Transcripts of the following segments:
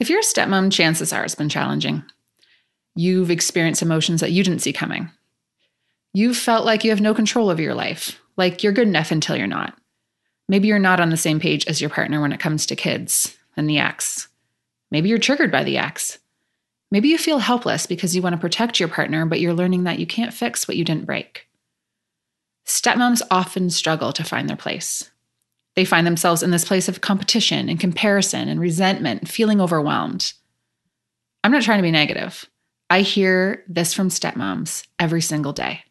If you're a stepmom, chances are it's been challenging. You've experienced emotions that you didn't see coming. You've felt like you have no control over your life, like you're good enough until you're not. Maybe you're not on the same page as your partner when it comes to kids and the ex. Maybe you're triggered by the ex. Maybe you feel helpless because you want to protect your partner, but you're learning that you can't fix what you didn't break. Stepmoms often struggle to find their place. They find themselves in this place of competition and comparison and resentment, feeling overwhelmed. I'm not trying to be negative. I hear this from stepmoms every single day.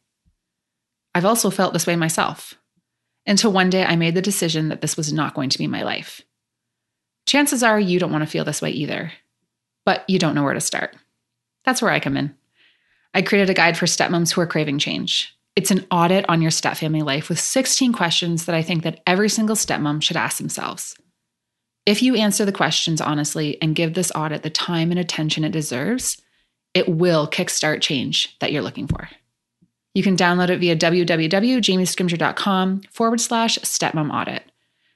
I've also felt this way myself until one day I made the decision that this was not going to be my life. Chances are you don't want to feel this way either, but you don't know where to start. That's where I come in. I created a guide for stepmoms who are craving change. It's an audit on your stepfamily life with 16 questions that I think that every single stepmom should ask themselves. If you answer the questions honestly and give this audit the time and attention it deserves, it will kickstart change that you're looking for. You can download it via www.jamiescrimgeour.com forward slash stepmom audit.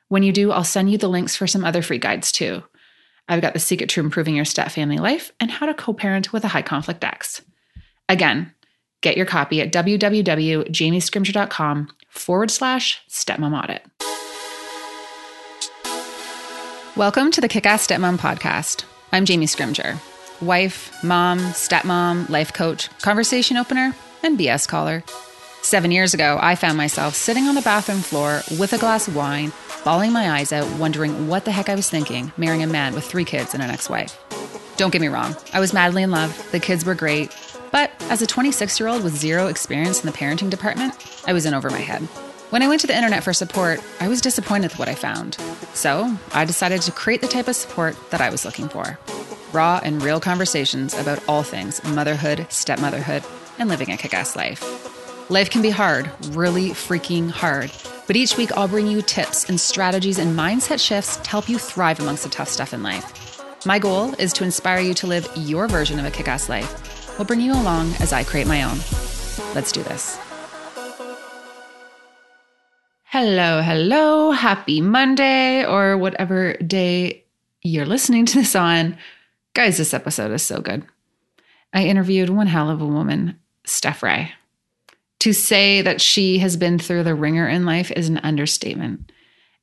When you do, I'll send you the links for some other free guides too. I've got the secret to improving your step family life and how to co parent with a high conflict ex. Again, get your copy at www.jamiescrimgeour.com forward slash stepmom audit. Welcome to the Kick Ass Stepmom podcast. I'm Jamie Scrimgeour, wife, mom, stepmom, life coach, conversation opener, and BS caller. Seven years ago, I found myself sitting on the bathroom floor with a glass of wine, bawling my eyes out, wondering what the heck I was thinking, marrying a man with three kids and an ex wife. Don't get me wrong, I was madly in love, the kids were great, but as a 26 year old with zero experience in the parenting department, I was in over my head. When I went to the internet for support, I was disappointed with what I found. So I decided to create the type of support that I was looking for raw and real conversations about all things motherhood, stepmotherhood, and living a kick ass life. Life can be hard, really freaking hard. But each week, I'll bring you tips and strategies and mindset shifts to help you thrive amongst the tough stuff in life. My goal is to inspire you to live your version of a kick ass life. We'll bring you along as I create my own. Let's do this. Hello, hello. Happy Monday, or whatever day you're listening to this on. Guys, this episode is so good. I interviewed one hell of a woman Steph Wray. To say that she has been through the ringer in life is an understatement.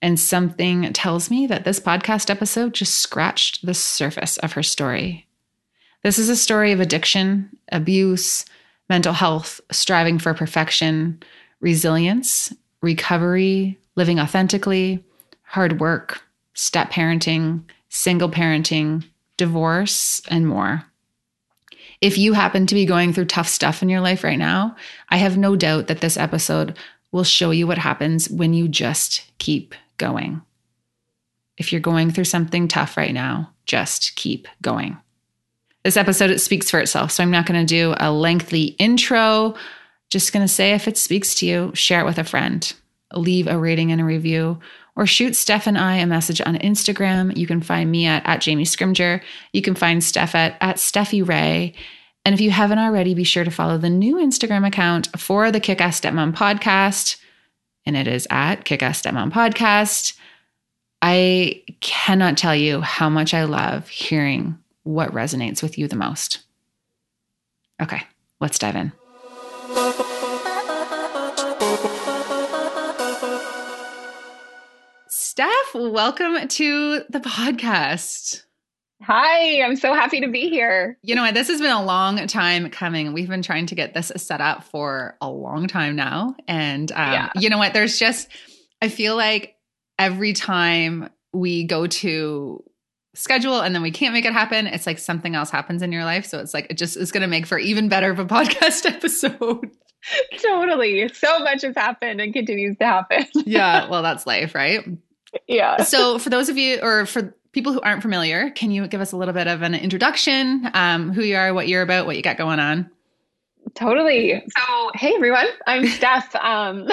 And something tells me that this podcast episode just scratched the surface of her story. This is a story of addiction, abuse, mental health, striving for perfection, resilience, recovery, living authentically, hard work, step parenting, single parenting, divorce, and more. If you happen to be going through tough stuff in your life right now, I have no doubt that this episode will show you what happens when you just keep going. If you're going through something tough right now, just keep going. This episode it speaks for itself, so I'm not going to do a lengthy intro. Just going to say if it speaks to you, share it with a friend. Leave a rating and a review or shoot Steph and I a message on Instagram. You can find me at, at Jamie Scrimgeour. You can find Steph at, at Stephy Wray. And if you haven't already, be sure to follow the new Instagram account for the Kick Ass Stepmom podcast. And it is at Kick Ass Stepmom podcast. I cannot tell you how much I love hearing what resonates with you the most. Okay, let's dive in. Steph, welcome to the podcast. Hi, I'm so happy to be here. You know what? This has been a long time coming. We've been trying to get this set up for a long time now. And um, yeah. you know what? There's just, I feel like every time we go to schedule and then we can't make it happen, it's like something else happens in your life. So it's like, it just is going to make for even better of a podcast episode. totally. So much has happened and continues to happen. yeah. Well, that's life, right? Yeah. So, for those of you, or for people who aren't familiar, can you give us a little bit of an introduction? Um, who you are, what you're about, what you got going on? Totally. So, hey everyone, I'm Steph. Um,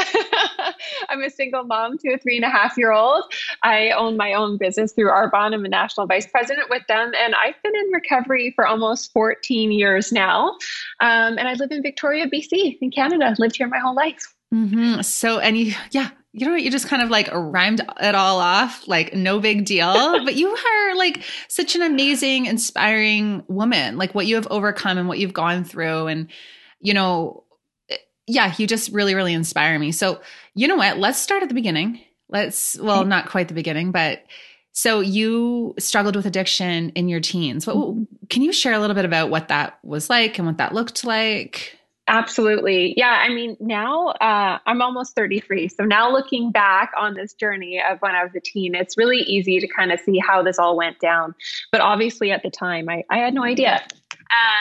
I'm a single mom to a three and a half year old. I own my own business through Arbonne. I'm a national vice president with them, and I've been in recovery for almost 14 years now. Um, and I live in Victoria, BC, in Canada. I've lived here my whole life. Mm-hmm. So, any, yeah, you know what? You just kind of like rhymed it all off, like no big deal. but you are like such an amazing, inspiring woman, like what you have overcome and what you've gone through. And, you know, eh, yeah, you just really, really inspire me. So, you know what? Let's start at the beginning. Let's, well, not quite the beginning, but so you struggled with addiction in your teens. What, can you share a little bit about what that was like and what that looked like? Absolutely. Yeah. I mean, now uh, I'm almost 33. So now looking back on this journey of when I was a teen, it's really easy to kind of see how this all went down. But obviously at the time, I, I had no idea.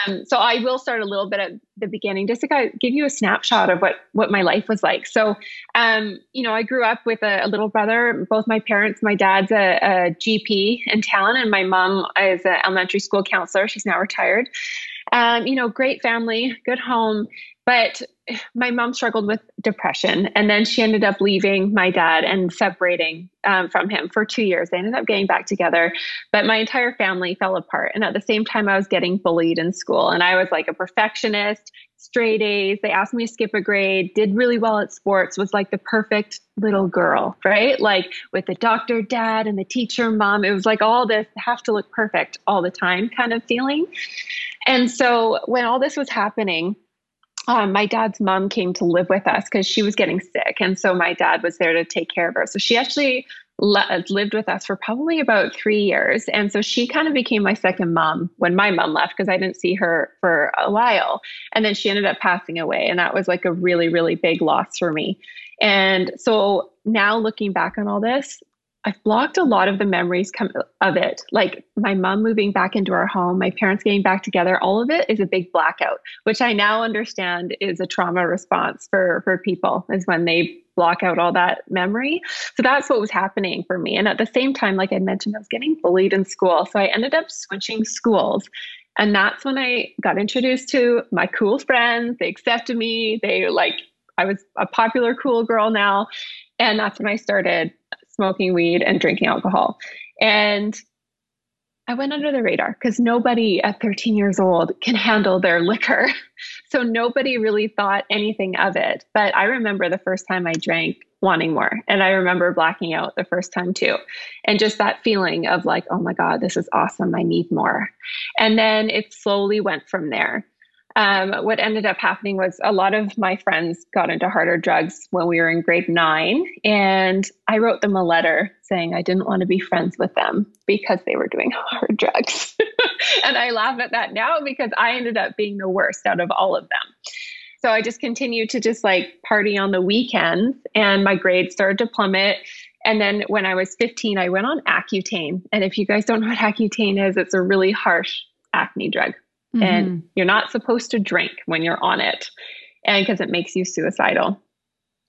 Um, so I will start a little bit at the beginning, just to give you a snapshot of what what my life was like. So, um, you know, I grew up with a, a, little brother. Both my parents, my dad's a, a GP in town, and my mom is an elementary school counselor. She's now retired. Um, you know, great family, good home. But my mom struggled with depression. And then she ended up leaving my dad and separating um, from him for two years. They ended up getting back together. But my entire family fell apart. And at the same time, I was getting bullied in school. And I was like a perfectionist, straight A's. They asked me to skip a grade, did really well at sports, was like the perfect little girl, right? Like with the doctor dad and the teacher mom. It was like all this have to look perfect all the time kind of feeling. And so when all this was happening, um, my dad's mom came to live with us because she was getting sick. And so my dad was there to take care of her. So she actually le- lived with us for probably about three years. And so she kind of became my second mom when my mom left because I didn't see her for a while. And then she ended up passing away. And that was like a really, really big loss for me. And so now looking back on all this, I've blocked a lot of the memories come of it. Like my mom moving back into our home, my parents getting back together, all of it is a big blackout, which I now understand is a trauma response for for people is when they block out all that memory. So that's what was happening for me. And at the same time, like I mentioned, I was getting bullied in school. So I ended up switching schools. And that's when I got introduced to my cool friends. They accepted me. They like I was a popular cool girl now. And that's when I started smoking weed and drinking alcohol. And I went under the radar because nobody at 13 years old can handle their liquor. So nobody really thought anything of it. But I remember the first time I drank wanting more. And I remember blacking out the first time too. And just that feeling of like, oh my God, this is awesome. I need more. And then it slowly went from there um, what ended up happening was a lot of my friends got into harder drugs when we were in grade nine. And I wrote them a letter saying I didn't want to be friends with them because they were doing hard drugs. and I laugh at that now because I ended up being the worst out of all of them. So I just continued to just like party on the weekends and my grades started to plummet. And then when I was 15, I went on Accutane. And if you guys don't know what Accutane is, it's a really harsh acne drug mm-hmm. and you're not supposed to drink when you're on it and because it makes you suicidal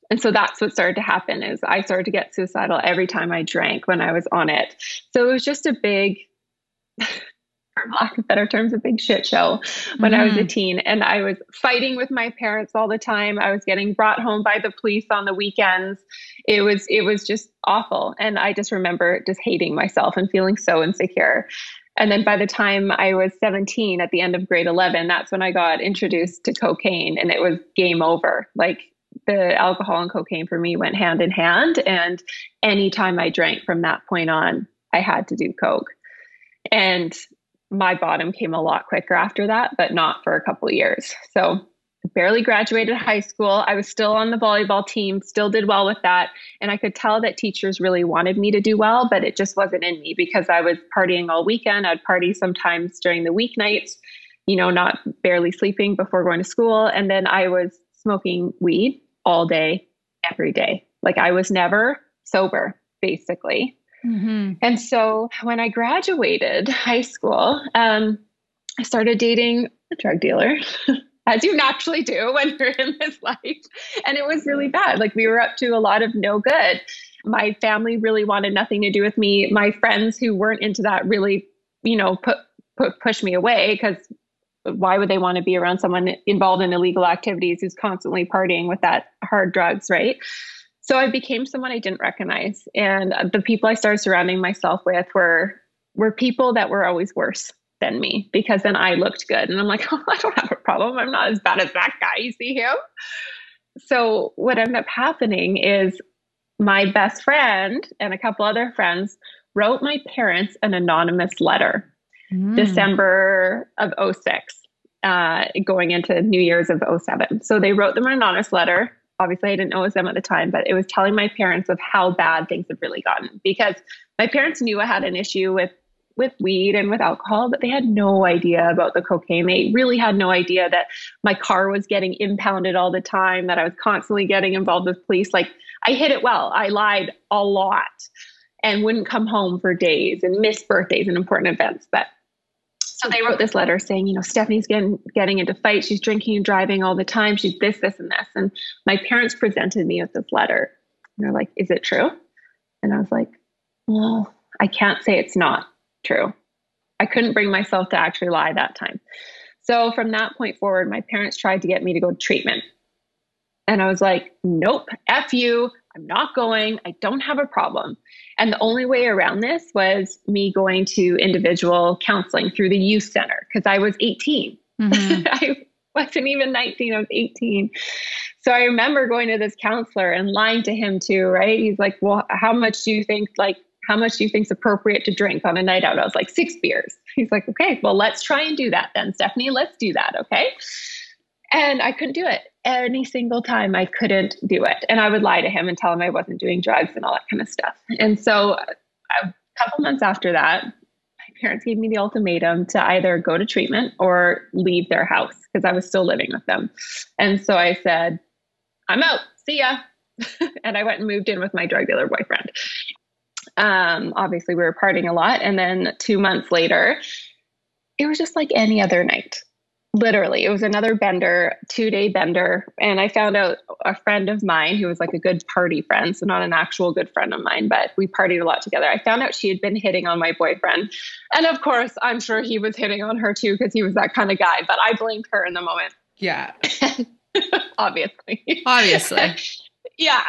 and so that's what started to happen is i started to get suicidal every time i drank when i was on it so it was just a big for lack of better terms a big shit show when mm-hmm. i was a mm-hmm. teen and i was fighting with my parents all the time i was getting brought home by the police on the weekends it was it was just awful and i just remember just hating myself and feeling so insecure and then by the time I was 17 at the end of grade 11, that's when I got introduced to cocaine and it was game over. Like the alcohol and cocaine for me went hand in hand. And anytime I drank from that point on, I had to do coke. And my bottom came a lot quicker after that, but not for a couple years. So barely graduated high school. I was still on the volleyball team, still did well with that. And I could tell that teachers really wanted me to do well, but it just wasn't in me because I was partying all weekend. I'd party sometimes during the weeknights, you know, not barely sleeping before going to school. And then I was smoking weed all day, every day. Like I was never sober, basically. Mm-hmm. And so when I graduated high school, um, I started dating a drug dealer. as you naturally do when you're in this life. And it was really bad. Like we were up to a lot of no good. My family really wanted nothing to do with me. My friends who weren't into that really, you know, put, put push me away because why would they want to be around someone involved in illegal activities who's constantly partying with that hard drugs, right? So I became someone I didn't recognize, and uh, the people I started surrounding myself with were were people that were always worse than me because then I looked good. And I'm like, oh, I don't have a problem. I'm not as bad as that guy. You see him? So what ended up happening is my best friend and a couple other friends wrote my parents an anonymous letter mm. December of 06, uh, going into New Year's of 07. So they wrote them an anonymous letter. Obviously, I didn't know it was them at the time, but it was telling my parents of how bad things had really gotten because my parents knew I had an issue with with weed and with alcohol, but they had no idea about the cocaine. They really had no idea that my car was getting impounded all the time, that I was constantly getting involved with police. Like I hid it well. I lied a lot and wouldn't come home for days and miss birthdays and important events. But so they wrote this letter saying, you know, Stephanie's getting getting into fights. She's drinking and driving all the time. She's this, this, and this. And my parents presented me with this letter. And they're like, is it true? And I was like, well, I can't say it's not true. I couldn't bring myself to actually lie that time. So from that point forward, my parents tried to get me to go to treatment. And I was like, nope, F you. I'm not going. I don't have a problem. And the only way around this was me going to individual counseling through the youth center because I was 18. Mm-hmm. I wasn't even 19, I was 18. So I remember going to this counselor and lying to him too, right? He's like, Well, how much do you think, like, how much do you think is appropriate to drink on a night out? I was like, six beers. He's like, okay, well, let's try and do that then, Stephanie. Let's do that. Okay. And I couldn't do it any single time. I couldn't do it. And I would lie to him and tell him I wasn't doing drugs and all that kind of stuff. And so a couple months after that, my parents gave me the ultimatum to either go to treatment or leave their house because I was still living with them. And so I said, I'm out. See ya. and I went and moved in with my drug dealer boyfriend. Um, obviously, we were partying a lot. And then two months later, it was just like any other night. Literally, it was another bender, two day bender. And I found out a friend of mine who was like a good party friend, so not an actual good friend of mine, but we partied a lot together. I found out she had been hitting on my boyfriend. And of course, I'm sure he was hitting on her too because he was that kind of guy, but I blamed her in the moment. Yeah. Obviously. Obviously. yeah.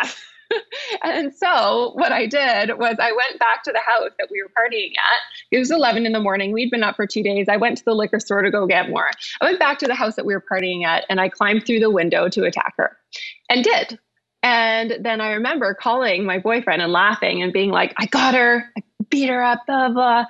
and so what I did was I went back to the house that we were partying at. It was 11 in the morning. We'd been up for two days. I went to the liquor store to go get more. I went back to the house that we were partying at and I climbed through the window to attack her and did. And then I remember calling my boyfriend and laughing and being like, I got her, I beat her up, blah, blah.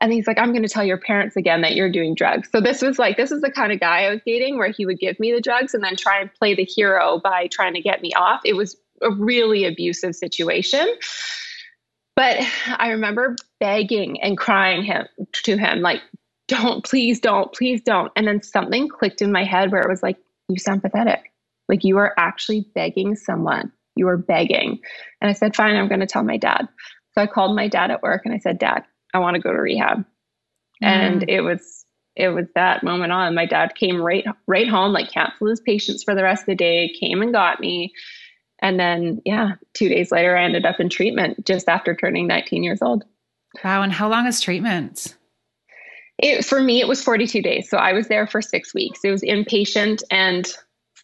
And he's like, I'm going to tell your parents again that you're doing drugs. So this was like, this is the kind of guy I was dating where he would give me the drugs and then try and play the hero by trying to get me off. It was a really abusive situation. But I remember begging and crying him to him, like, don't, please don't, please don't. And then something clicked in my head where it was like, you sound pathetic. Like you are actually begging someone. You are begging. And I said, fine, I'm going to tell my dad. So I called my dad at work and I said, Dad, I want to go to rehab. Mm. And it was it was that moment on. My dad came right right home, like canceled his patients for the rest of the day, came and got me. And then, yeah, two days later, I ended up in treatment just after turning 19 years old. Wow. And how long is treatment? It, for me, it was 42 days. So I was there for six weeks. It was inpatient. And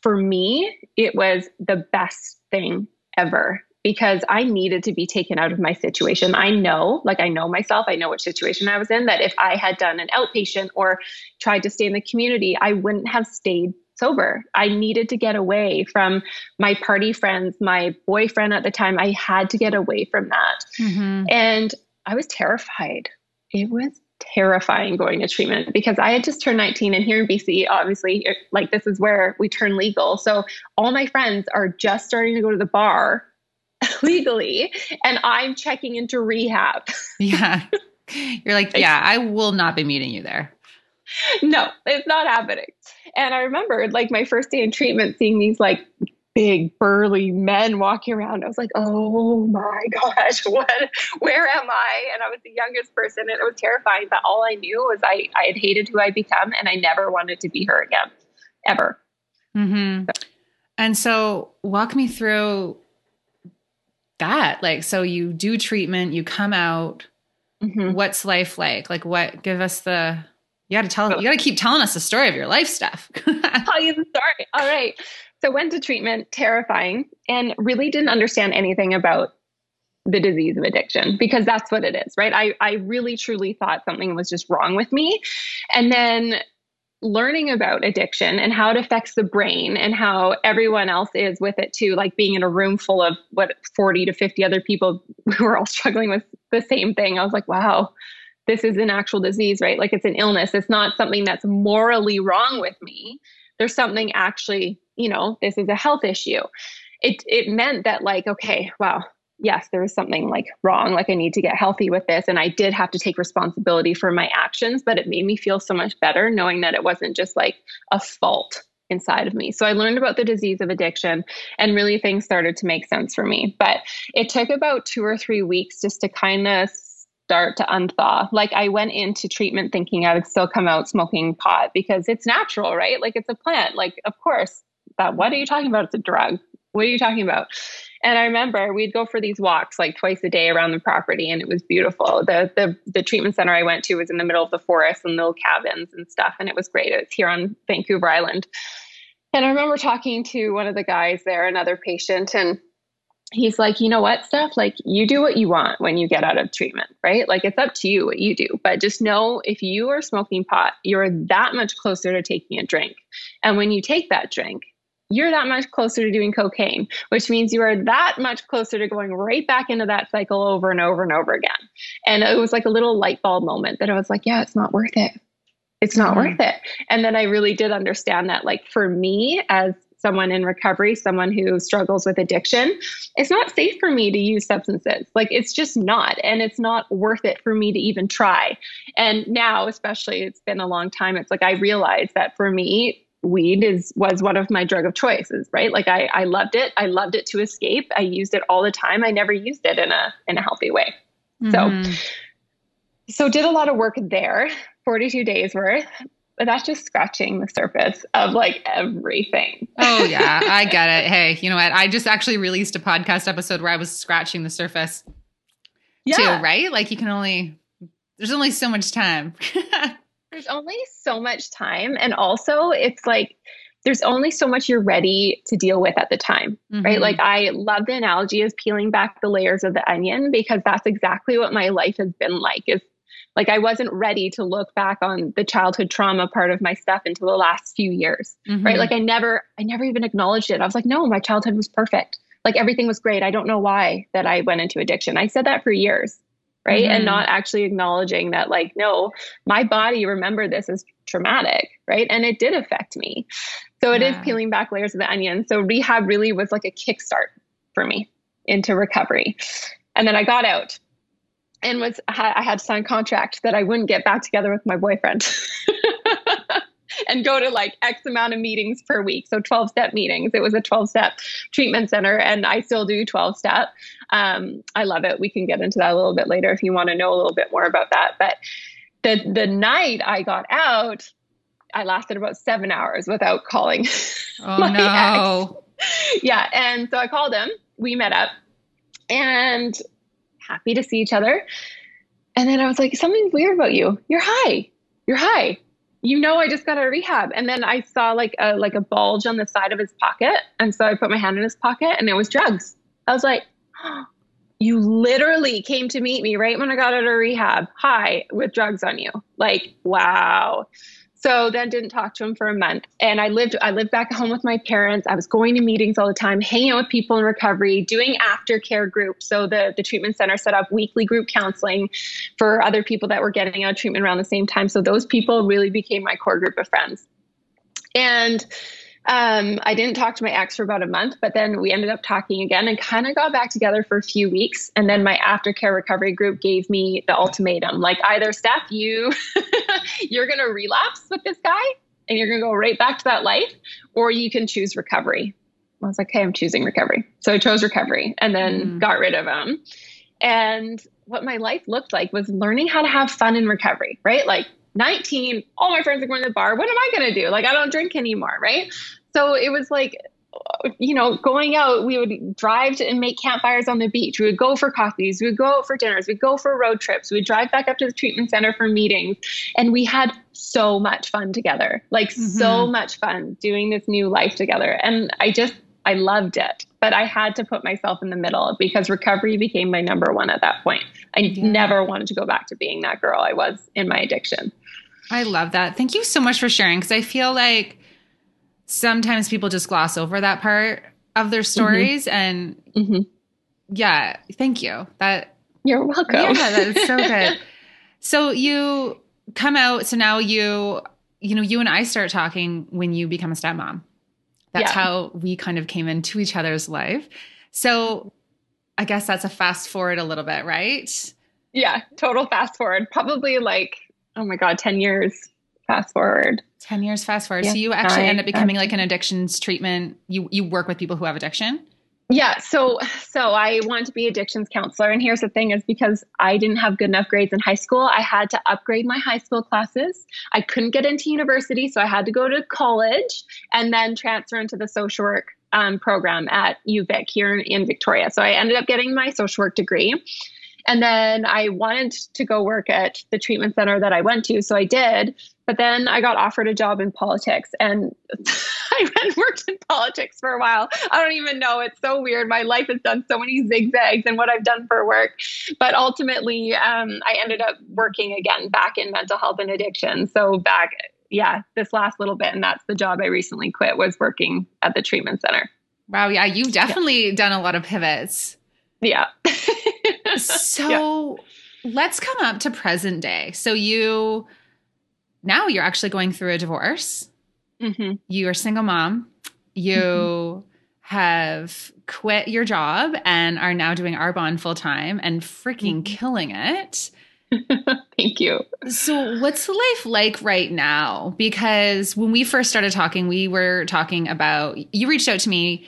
for me, it was the best thing ever because I needed to be taken out of my situation. I know, like I know myself, I know what situation I was in, that if I had done an outpatient or tried to stay in the community, I wouldn't have stayed sober. I needed to get away from my party friends, my boyfriend at the time. I had to get away from that. Mm-hmm. And I was terrified. It was terrifying going to treatment because I had just turned 19 and here in BC, obviously, like this is where we turn legal. So all my friends are just starting to go to the bar legally and I'm checking into rehab. yeah. You're like, yeah, I will not be meeting you there. no, it's not happening. And I remember like my first day in treatment seeing these like big burly men walking around. I was like, oh my gosh, what where am I? And I was the youngest person and it was terrifying. But all I knew was I, I had hated who I'd become and I never wanted to be her again. Ever. Mm-hmm. So. And so walk me through that. Like, so you do treatment, you come out. Mm-hmm. What's life like? Like what give us the you got to tell. You got to keep telling us the story of your life stuff. tell you the story. All right. So went to treatment, terrifying, and really didn't understand anything about the disease of addiction because that's what it is, right? I I really truly thought something was just wrong with me, and then learning about addiction and how it affects the brain and how everyone else is with it too, like being in a room full of what 40 to 50 other people who are all struggling with the same thing. I was like, wow, this is an actual disease, right? Like it's an illness. It's not something that's morally wrong with me. There's something actually, you know, this is a health issue. It it meant that like, okay, wow, yes, there was something like wrong. Like I need to get healthy with this. And I did have to take responsibility for my actions, but it made me feel so much better knowing that it wasn't just like a fault inside of me. So I learned about the disease of addiction and really things started to make sense for me. But it took about two or three weeks just to kind of start to unthaw. Like I went into treatment thinking I would still come out smoking pot because it's natural, right? Like it's a plant. Like, of course, that what are you talking about? It's a drug. What are you talking about? And I remember we'd go for these walks like twice a day around the property and it was beautiful. The the the treatment center I went to was in the middle of the forest and little cabins and stuff and it was great. It's here on Vancouver Island. And I remember talking to one of the guys there, another patient, and he's like, you know what, Steph? Like, you do what you want when you get out of treatment, right? Like, it's up to you what you do. But just know if you are smoking pot, you're that much closer to taking a drink. And when you take that drink, you're that much closer to doing cocaine, which means you are that much closer to going right back into that cycle over and over and over again. And it was like a little light bulb moment that I was like, yeah, it's not worth it. It's not mm-hmm. worth it. And then I really did understand that, like, for me, as someone in recovery, someone who struggles with addiction, it's not safe for me to use substances. Like it's just not. And it's not worth it for me to even try. And now, especially, it's been a long time. It's like I realize that for me, weed is was one of my drug of choices right like I, I loved it i loved it to escape i used it all the time i never used it in a in a healthy way mm-hmm. so so did a lot of work there 42 days worth but that's just scratching the surface of like everything. oh yeah, I get it. Hey, you know what? I just actually released a podcast episode where I was scratching the surface. Yeah. Too, right? Like you can only there's only so much time. there's only so much time and also it's like there's only so much you're ready to deal with at the time, mm-hmm. right? Like I love the analogy of peeling back the layers of the onion because that's exactly what my life has been like. Is like I wasn't ready to look back on the childhood trauma part of my stuff until the last few years. Mm-hmm. Right. Like I never, I never even acknowledged it. I was like, no, my childhood was perfect. Like everything was great. I don't know why that I went into addiction. I said that for years. Right. Mm-hmm. And not actually acknowledging that, like, no, my body remembered this as traumatic. Right. And it did affect me. So it yeah. is peeling back layers of the onion. So rehab really was like a kickstart for me into recovery. And then I got out and was I had signed contract that I wouldn't get back together with my boyfriend. and go to like X amount of meetings per week. So 12 step meetings. It was a 12 step treatment center, and I still do 12 step. Um, I love it. We can get into that a little bit later if you want to know a little bit more about that. But the the night I got out, I lasted about seven hours without calling. Oh no. Ex. Yeah. And so I called him. We met up and happy to see each other. And then I was like, something's weird about you. You're high. You're high. You know, I just got out of rehab. And then I saw like a like a bulge on the side of his pocket. And so I put my hand in his pocket and it was drugs. I was like, oh, you literally came to meet me right when I got out of rehab, high with drugs on you. Like, wow. So then didn't talk to him for a month. And I lived I lived back home with my parents. I was going to meetings all the time, hanging out with people in recovery, doing aftercare groups. So the, the treatment center set up weekly group counseling for other people that were getting out treatment around the same time. So those people really became my core group of friends. And um, I didn't talk to my ex for about a month, but then we ended up talking again and kind of got back together for a few weeks. And then my aftercare recovery group gave me the ultimatum like either Steph, you you're gonna relapse with this guy and you're gonna go right back to that life, or you can choose recovery. I was like, hey, I'm choosing recovery. So I chose recovery and then mm. got rid of him. And what my life looked like was learning how to have fun in recovery, right? Like 19, all my friends are going to the bar. What am I going to do? Like, I don't drink anymore, right? So it was like, you know, going out, we would drive to, and make campfires on the beach. We would go for coffees. We would go out for dinners. We'd go for road trips. We'd drive back up to the treatment center for meetings. And we had so much fun together, like mm-hmm. so much fun doing this new life together. And I just, I loved it. But I had to put myself in the middle because recovery became my number one at that point. I yeah. never wanted to go back to being that girl I was in my addiction. I love that. Thank you so much for sharing because I feel like sometimes people just gloss over that part of their mm-hmm. stories mm-hmm. and mm-hmm. yeah, thank you. That You're welcome. Yeah, that's so good. so you come out so now you you know, you and I start talking when you become a stepmom. That's yeah. how we kind of came into each other's life. So I guess that's a fast forward a little bit, right? Yeah, total fast forward. Probably like, oh my God, 10 years fast forward. 10 years fast forward. Yeah, so you actually nine, end up becoming like an addictions treatment. You you work with people who have addiction? Yeah, so so I wanted to be addictions counselor and here's the thing is because I didn't have good enough grades in high school, I had to upgrade my high school classes. I couldn't get into university, so I had to go to college and then transfer into the social work um, program at UVic here in Victoria. So I ended up getting my social work degree. And then I wanted to go work at the treatment center that I went to. So I did. But then I got offered a job in politics and I went and worked in politics for a while. I don't even know. It's so weird. My life has done so many zigzags and what I've done for work. But ultimately, um, I ended up working again back in mental health and addiction. So back, yeah, this last little bit. And that's the job I recently quit was working at the treatment center. Wow. Yeah. You've definitely yeah. done a lot of pivots. Yeah. so yeah. let's come up to present day. So you now you're actually going through a divorce. Mm-hmm. You are a single mom. You mm-hmm. have quit your job and are now doing Arbonne full time and freaking mm-hmm. killing it. Thank you. So, what's life like right now? Because when we first started talking, we were talking about you reached out to me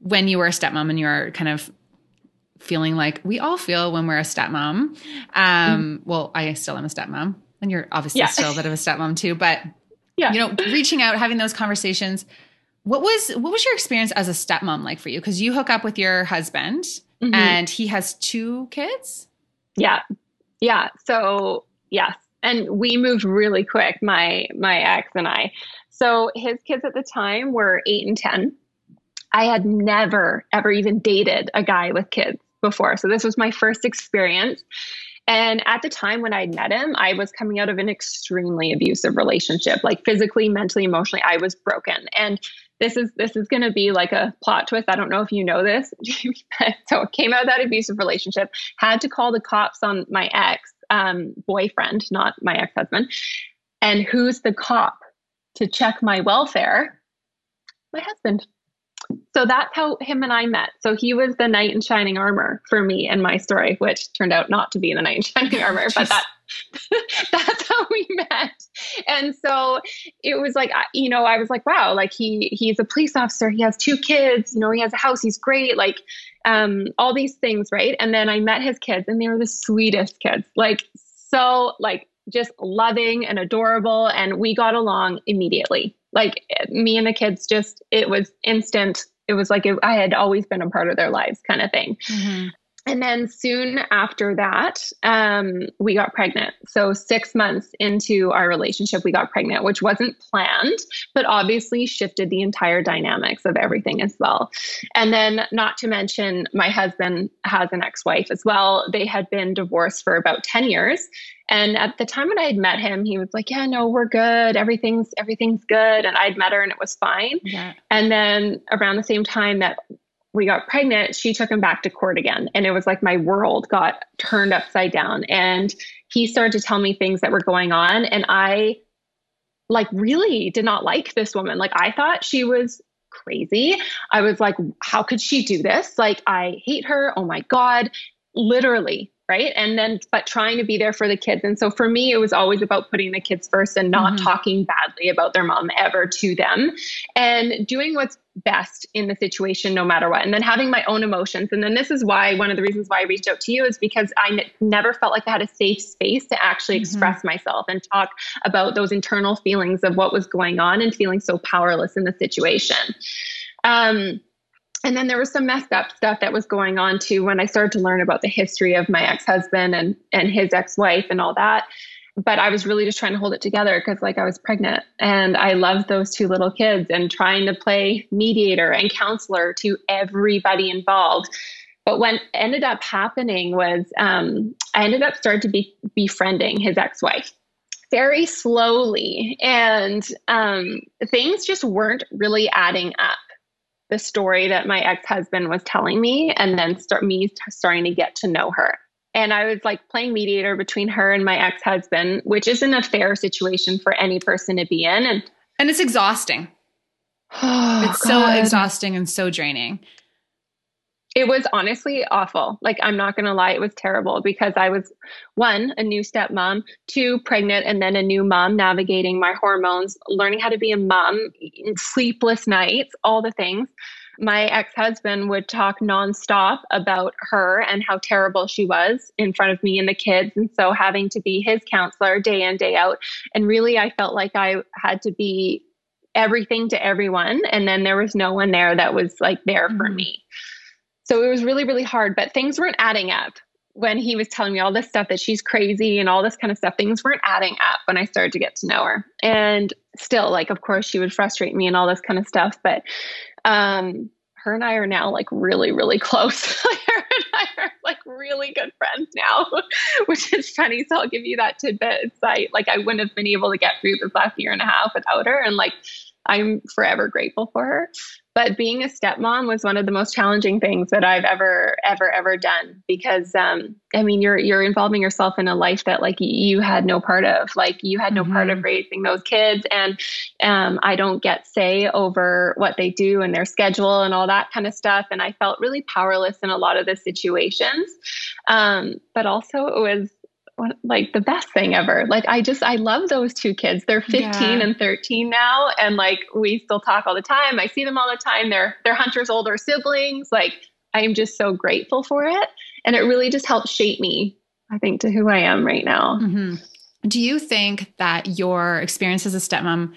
when you were a stepmom and you were kind of feeling like we all feel when we're a stepmom. Um, mm. Well, I still am a stepmom, and you're obviously yeah. still a bit of a stepmom too. But yeah. you know, reaching out, having those conversations. What was what was your experience as a stepmom like for you? Because you hook up with your husband, mm-hmm. and he has two kids. Yeah, yeah. So yes, and we moved really quick. My my ex and I. So his kids at the time were eight and ten. I had never ever even dated a guy with kids before. So this was my first experience. And at the time when I met him, I was coming out of an extremely abusive relationship, like physically, mentally, emotionally, I was broken. And this is this is going to be like a plot twist. I don't know if you know this. so came out of that abusive relationship, had to call the cops on my ex um, boyfriend, not my ex husband. And who's the cop to check my welfare? My husband so that's how him and I met. So he was the knight in shining armor for me and my story, which turned out not to be the knight in shining armor, but that that's how we met. And so it was like you know, I was like, wow, like he he's a police officer, he has two kids, you know, he has a house, he's great, like um all these things, right? And then I met his kids and they were the sweetest kids. Like so like just loving and adorable and we got along immediately like me and the kids just it was instant it was like it, i had always been a part of their lives kind of thing mm-hmm. And then soon after that um, we got pregnant so six months into our relationship we got pregnant which wasn't planned but obviously shifted the entire dynamics of everything as well and then not to mention my husband has an ex-wife as well they had been divorced for about 10 years and at the time when I had met him, he was like, "Yeah, no, we're good. Everything's everything's good." And I'd met her, and it was fine. Yeah. And then around the same time that we got pregnant, she took him back to court again, and it was like my world got turned upside down. And he started to tell me things that were going on, and I like really did not like this woman. Like I thought she was crazy. I was like, how could she do this? Like, I hate her. Oh my God. Literally, right? And then but trying to be there for the kids. And so for me it was always about putting the kids first and not mm-hmm. talking badly about their mom ever to them and doing what's best in the situation no matter what. And then having my own emotions. And then this is why one of the reasons why i reached out to you is because I n- never felt like i had a safe space to actually mm-hmm. express myself and talk about those internal feelings of what was going on and feeling so powerless in the situation. Um and then there was some messed up stuff that was going on too when I started to learn about the history of my ex-husband and and his ex-wife and all that. But I was really just trying to hold it together because like I was pregnant and I loved those two little kids and trying to play mediator and counselor to everybody involved. But what ended up happening was um, I ended up starting to be befriending his ex-wife very slowly. And um, things just weren't really adding up. The story that my ex husband was telling me, and then start me starting to get to know her. And I was like playing mediator between her and my ex husband, which isn't a fair situation for any person to be in. And, and it's exhausting. Oh, it's God. so exhausting and so draining. It was honestly awful. Like, I'm not going to lie, it was terrible because I was one, a new stepmom, two, pregnant, and then a new mom navigating my hormones, learning how to be a mom, sleepless nights, all the things. My ex husband would talk nonstop about her and how terrible she was in front of me and the kids. And so having to be his counselor day in, day out. And really, I felt like I had to be everything to everyone. And then there was no one there that was like there mm-hmm. for me. So it was really, really hard, but things weren't adding up when he was telling me all this stuff that she's crazy and all this kind of stuff. Things weren't adding up when I started to get to know her. And still, like, of course, she would frustrate me and all this kind of stuff. But um, her and I are now like really, really close. her and I are like really good friends now, which is funny. So I'll give you that tidbit. It's like, like I wouldn't have been able to get through this last year and a half without her. And like, I'm forever grateful for her. But being a stepmom was one of the most challenging things that I've ever, ever, ever done because, um, I mean, you're you're involving yourself in a life that like you had no part of. Like you had no mm-hmm. part of mm-hmm. raising those kids, and um, I don't get say over what they do and their schedule and all that kind of stuff. And I felt really powerless in a lot of the situations. Um, but also, it was like the best thing ever. Like I just I love those two kids. They're 15 yeah. and 13 now and like we still talk all the time. I see them all the time. They're they're Hunter's older siblings. Like I am just so grateful for it and it really just helped shape me I think to who I am right now. Mm-hmm. Do you think that your experience as a stepmom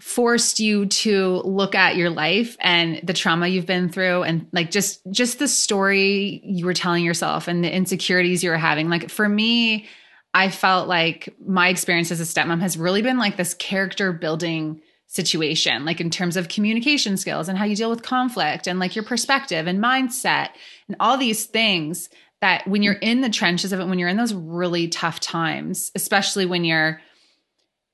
forced you to look at your life and the trauma you've been through and like just just the story you were telling yourself and the insecurities you were having. Like for me i felt like my experience as a stepmom has really been like this character building situation like in terms of communication skills and how you deal with conflict and like your perspective and mindset and all these things that when you're in the trenches of it when you're in those really tough times especially when you're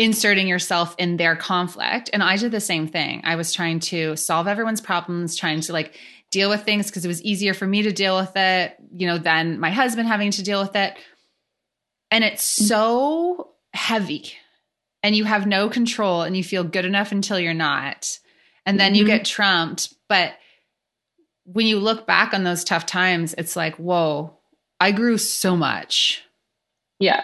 inserting yourself in their conflict. And I did the same thing. I was trying to solve everyone's problems, trying to like deal with things because it was easier for me to deal with it, you know, than my husband having to deal with it. And it's mm. so heavy and you have no control and you feel good enough until you're not. And then mm-hmm. you get trumped. But when you look back on those tough times, it's like, whoa, I grew so much. Yeah.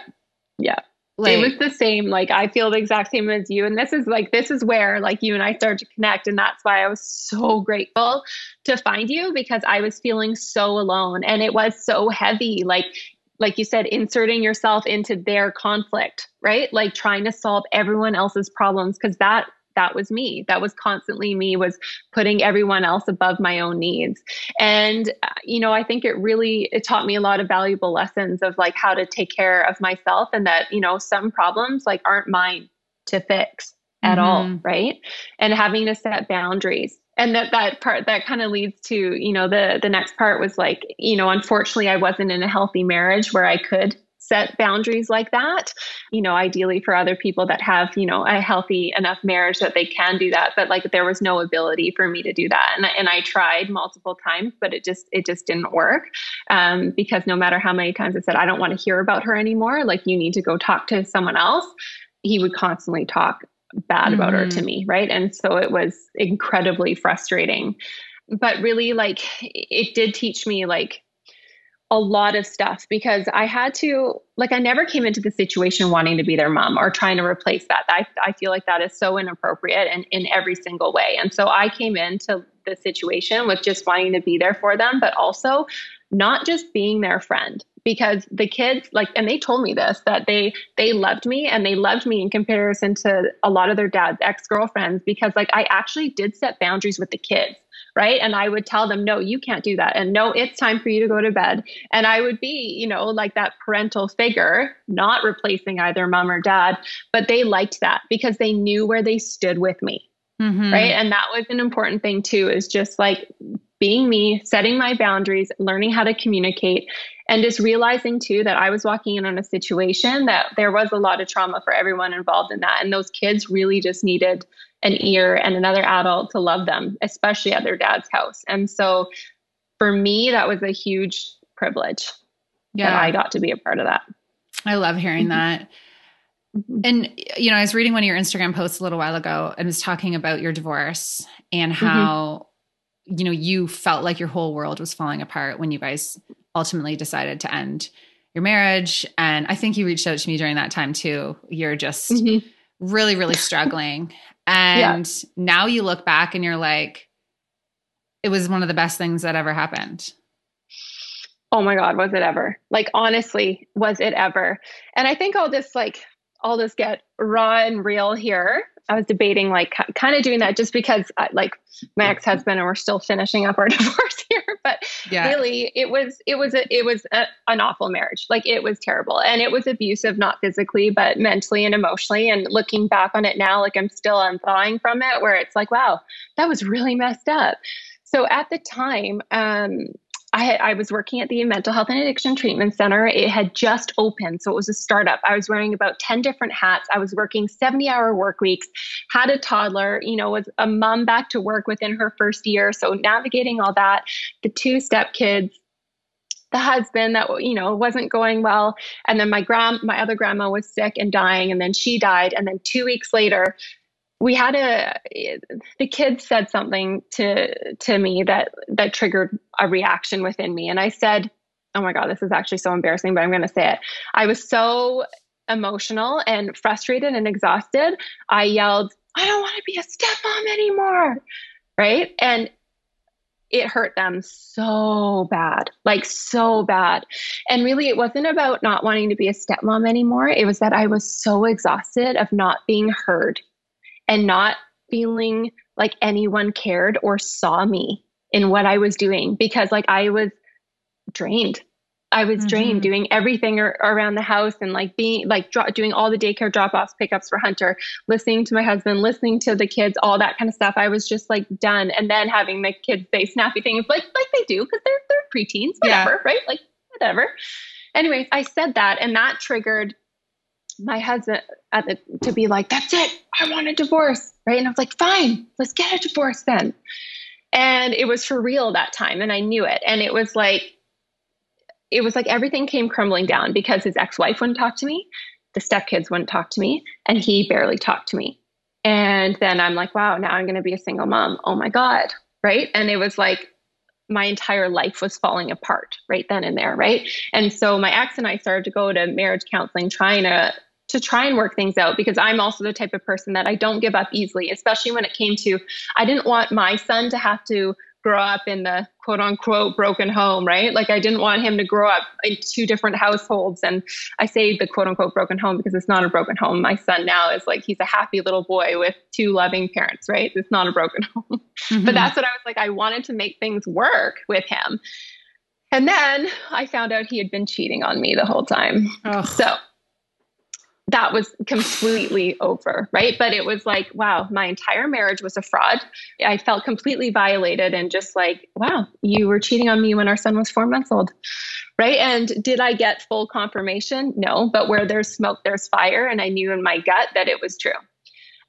Like, it was the same. Like I feel the exact same as you. And this is like this is where like you and I started to connect. And that's why I was so grateful to find you because I was feeling so alone. And it was so heavy. Like like you said, inserting yourself into their conflict, right? Like trying to solve everyone else's problems because that that was me. That was constantly me was putting everyone else above my own needs. And uh, you know i think it really it taught me a lot of valuable lessons of like how to take care of myself and that you know some problems like aren't mine to fix at mm-hmm. all right? And having to set boundaries. And that that part that kind of leads to you know the the next part was like you know unfortunately i wasn't in a healthy marriage where i could set boundaries like that you know ideally for other people that have you know a healthy enough marriage that they can do that but like there was no ability for me to do that and, and i tried multiple times but it just it just didn't work um, because no matter how many times i said i don't want to hear about her anymore like you need to go talk to someone else he would constantly talk bad mm-hmm. about her to mm-hmm. me right and so it was incredibly frustrating but really like it did teach me like a lot of stuff because I had to, like, I never came into the situation wanting to be their mom or trying to replace that. I, I feel like that is so inappropriate and in every single way. And so I came into the situation with just wanting to be there for them, but also not just being their friend because the kids like and they told me this that they they loved me and they loved me in comparison to a lot of their dad's ex-girlfriends because like I actually did set boundaries with the kids right and i would tell them no you can't do that and no it's time for you to go to bed and i would be you know like that parental figure not replacing either mom or dad but they liked that because they knew where they stood with me mm-hmm. right and that was an important thing too is just like being me, setting my boundaries, learning how to communicate, and just realizing too that I was walking in on a situation that there was a lot of trauma for everyone involved in that. And those kids really just needed an ear and another adult to love them, especially at their dad's house. And so for me, that was a huge privilege yeah. that I got to be a part of that. I love hearing mm-hmm. that. Mm-hmm. And, you know, I was reading one of your Instagram posts a little while ago and was talking about your divorce and mm-hmm. how, mm-hmm. you know, you felt like your whole world was falling apart when you guys ultimately decided to end your marriage. And I think you reached out to me during that time too. You're just mm-hmm. really, really struggling. And yeah. now you look back and you're like, it was one of the best things that ever happened. Oh my God, was it ever? Like, honestly, was it ever? And I think I'll just like I'll just get raw and real here. I was debating like kind of doing that just because I, like my ex-husband and we're still finishing up our divorce here but yeah. really it was it was a, it was a, an awful marriage. Like it was terrible. And it was abusive not physically but mentally and emotionally. And looking back on it now like I'm still unthawing from it where it's like wow that was really messed up. So at the time um I, I was working at the Mental Health and Addiction Treatment Center. It had just opened, so it was a startup. I was wearing about 10 different hats. I was working 70 hour work weeks, had a toddler, you know, was a mom back to work within her first year. So navigating all that, the two step kids, the husband that you know wasn't going well and then my grand my other grandma was sick and dying and then she died and then 2 weeks later we had a the kids said something to to me that that triggered a reaction within me. And i said oh my god this is actually so embarrassing but i'm going to say it. I was so emotional and frustrated and exhausted. I yelled i don't want to be a stepmom anymore right? And it hurt them so bad, like so bad. And really, it wasn't about not wanting to be a stepmom anymore. It was that I was so exhausted of not being heard and not feeling like anyone cared or saw me in what I was doing because like I was drained. I was mm-hmm. drained doing everything ar- around the house and like being like dro- doing all the daycare drop offs, pickups for Hunter, listening to my husband, listening to the kids, all that kind of stuff. I was just like done. And then having the kids say snappy things like like they do because they're they're preteens, whatever, yeah. right? Like whatever. Anyway, I said that and that triggered my husband at the to be like, that's it, I want a divorce, right? And I was like, fine, let's get a divorce then. And it was for real that time, and I knew it. And it was like, it was like everything came crumbling down because his ex-wife wouldn't talk to me, the stepkids wouldn't talk to me, and he barely talked to me. And then I'm like, wow, now I'm going to be a single mom. Oh my god, right? And it was like my entire life was falling apart right then and there, right? And so my ex and I started to go to marriage counseling, trying to to try and work things out because I'm also the type of person that I don't give up easily, especially when it came to I didn't want my son to have to grow up in the quote unquote broken home, right? Like I didn't want him to grow up in two different households. And I say the quote unquote broken home because it's not a broken home. My son now is like he's a happy little boy with two loving parents, right? It's not a broken home. Mm-hmm. But that's what I was like. I wanted to make things work with him. And then I found out he had been cheating on me the whole time. Oh. So that was completely over, right? But it was like, wow, my entire marriage was a fraud. I felt completely violated and just like, wow, you were cheating on me when our son was four months old, right? And did I get full confirmation? No, but where there's smoke, there's fire. And I knew in my gut that it was true.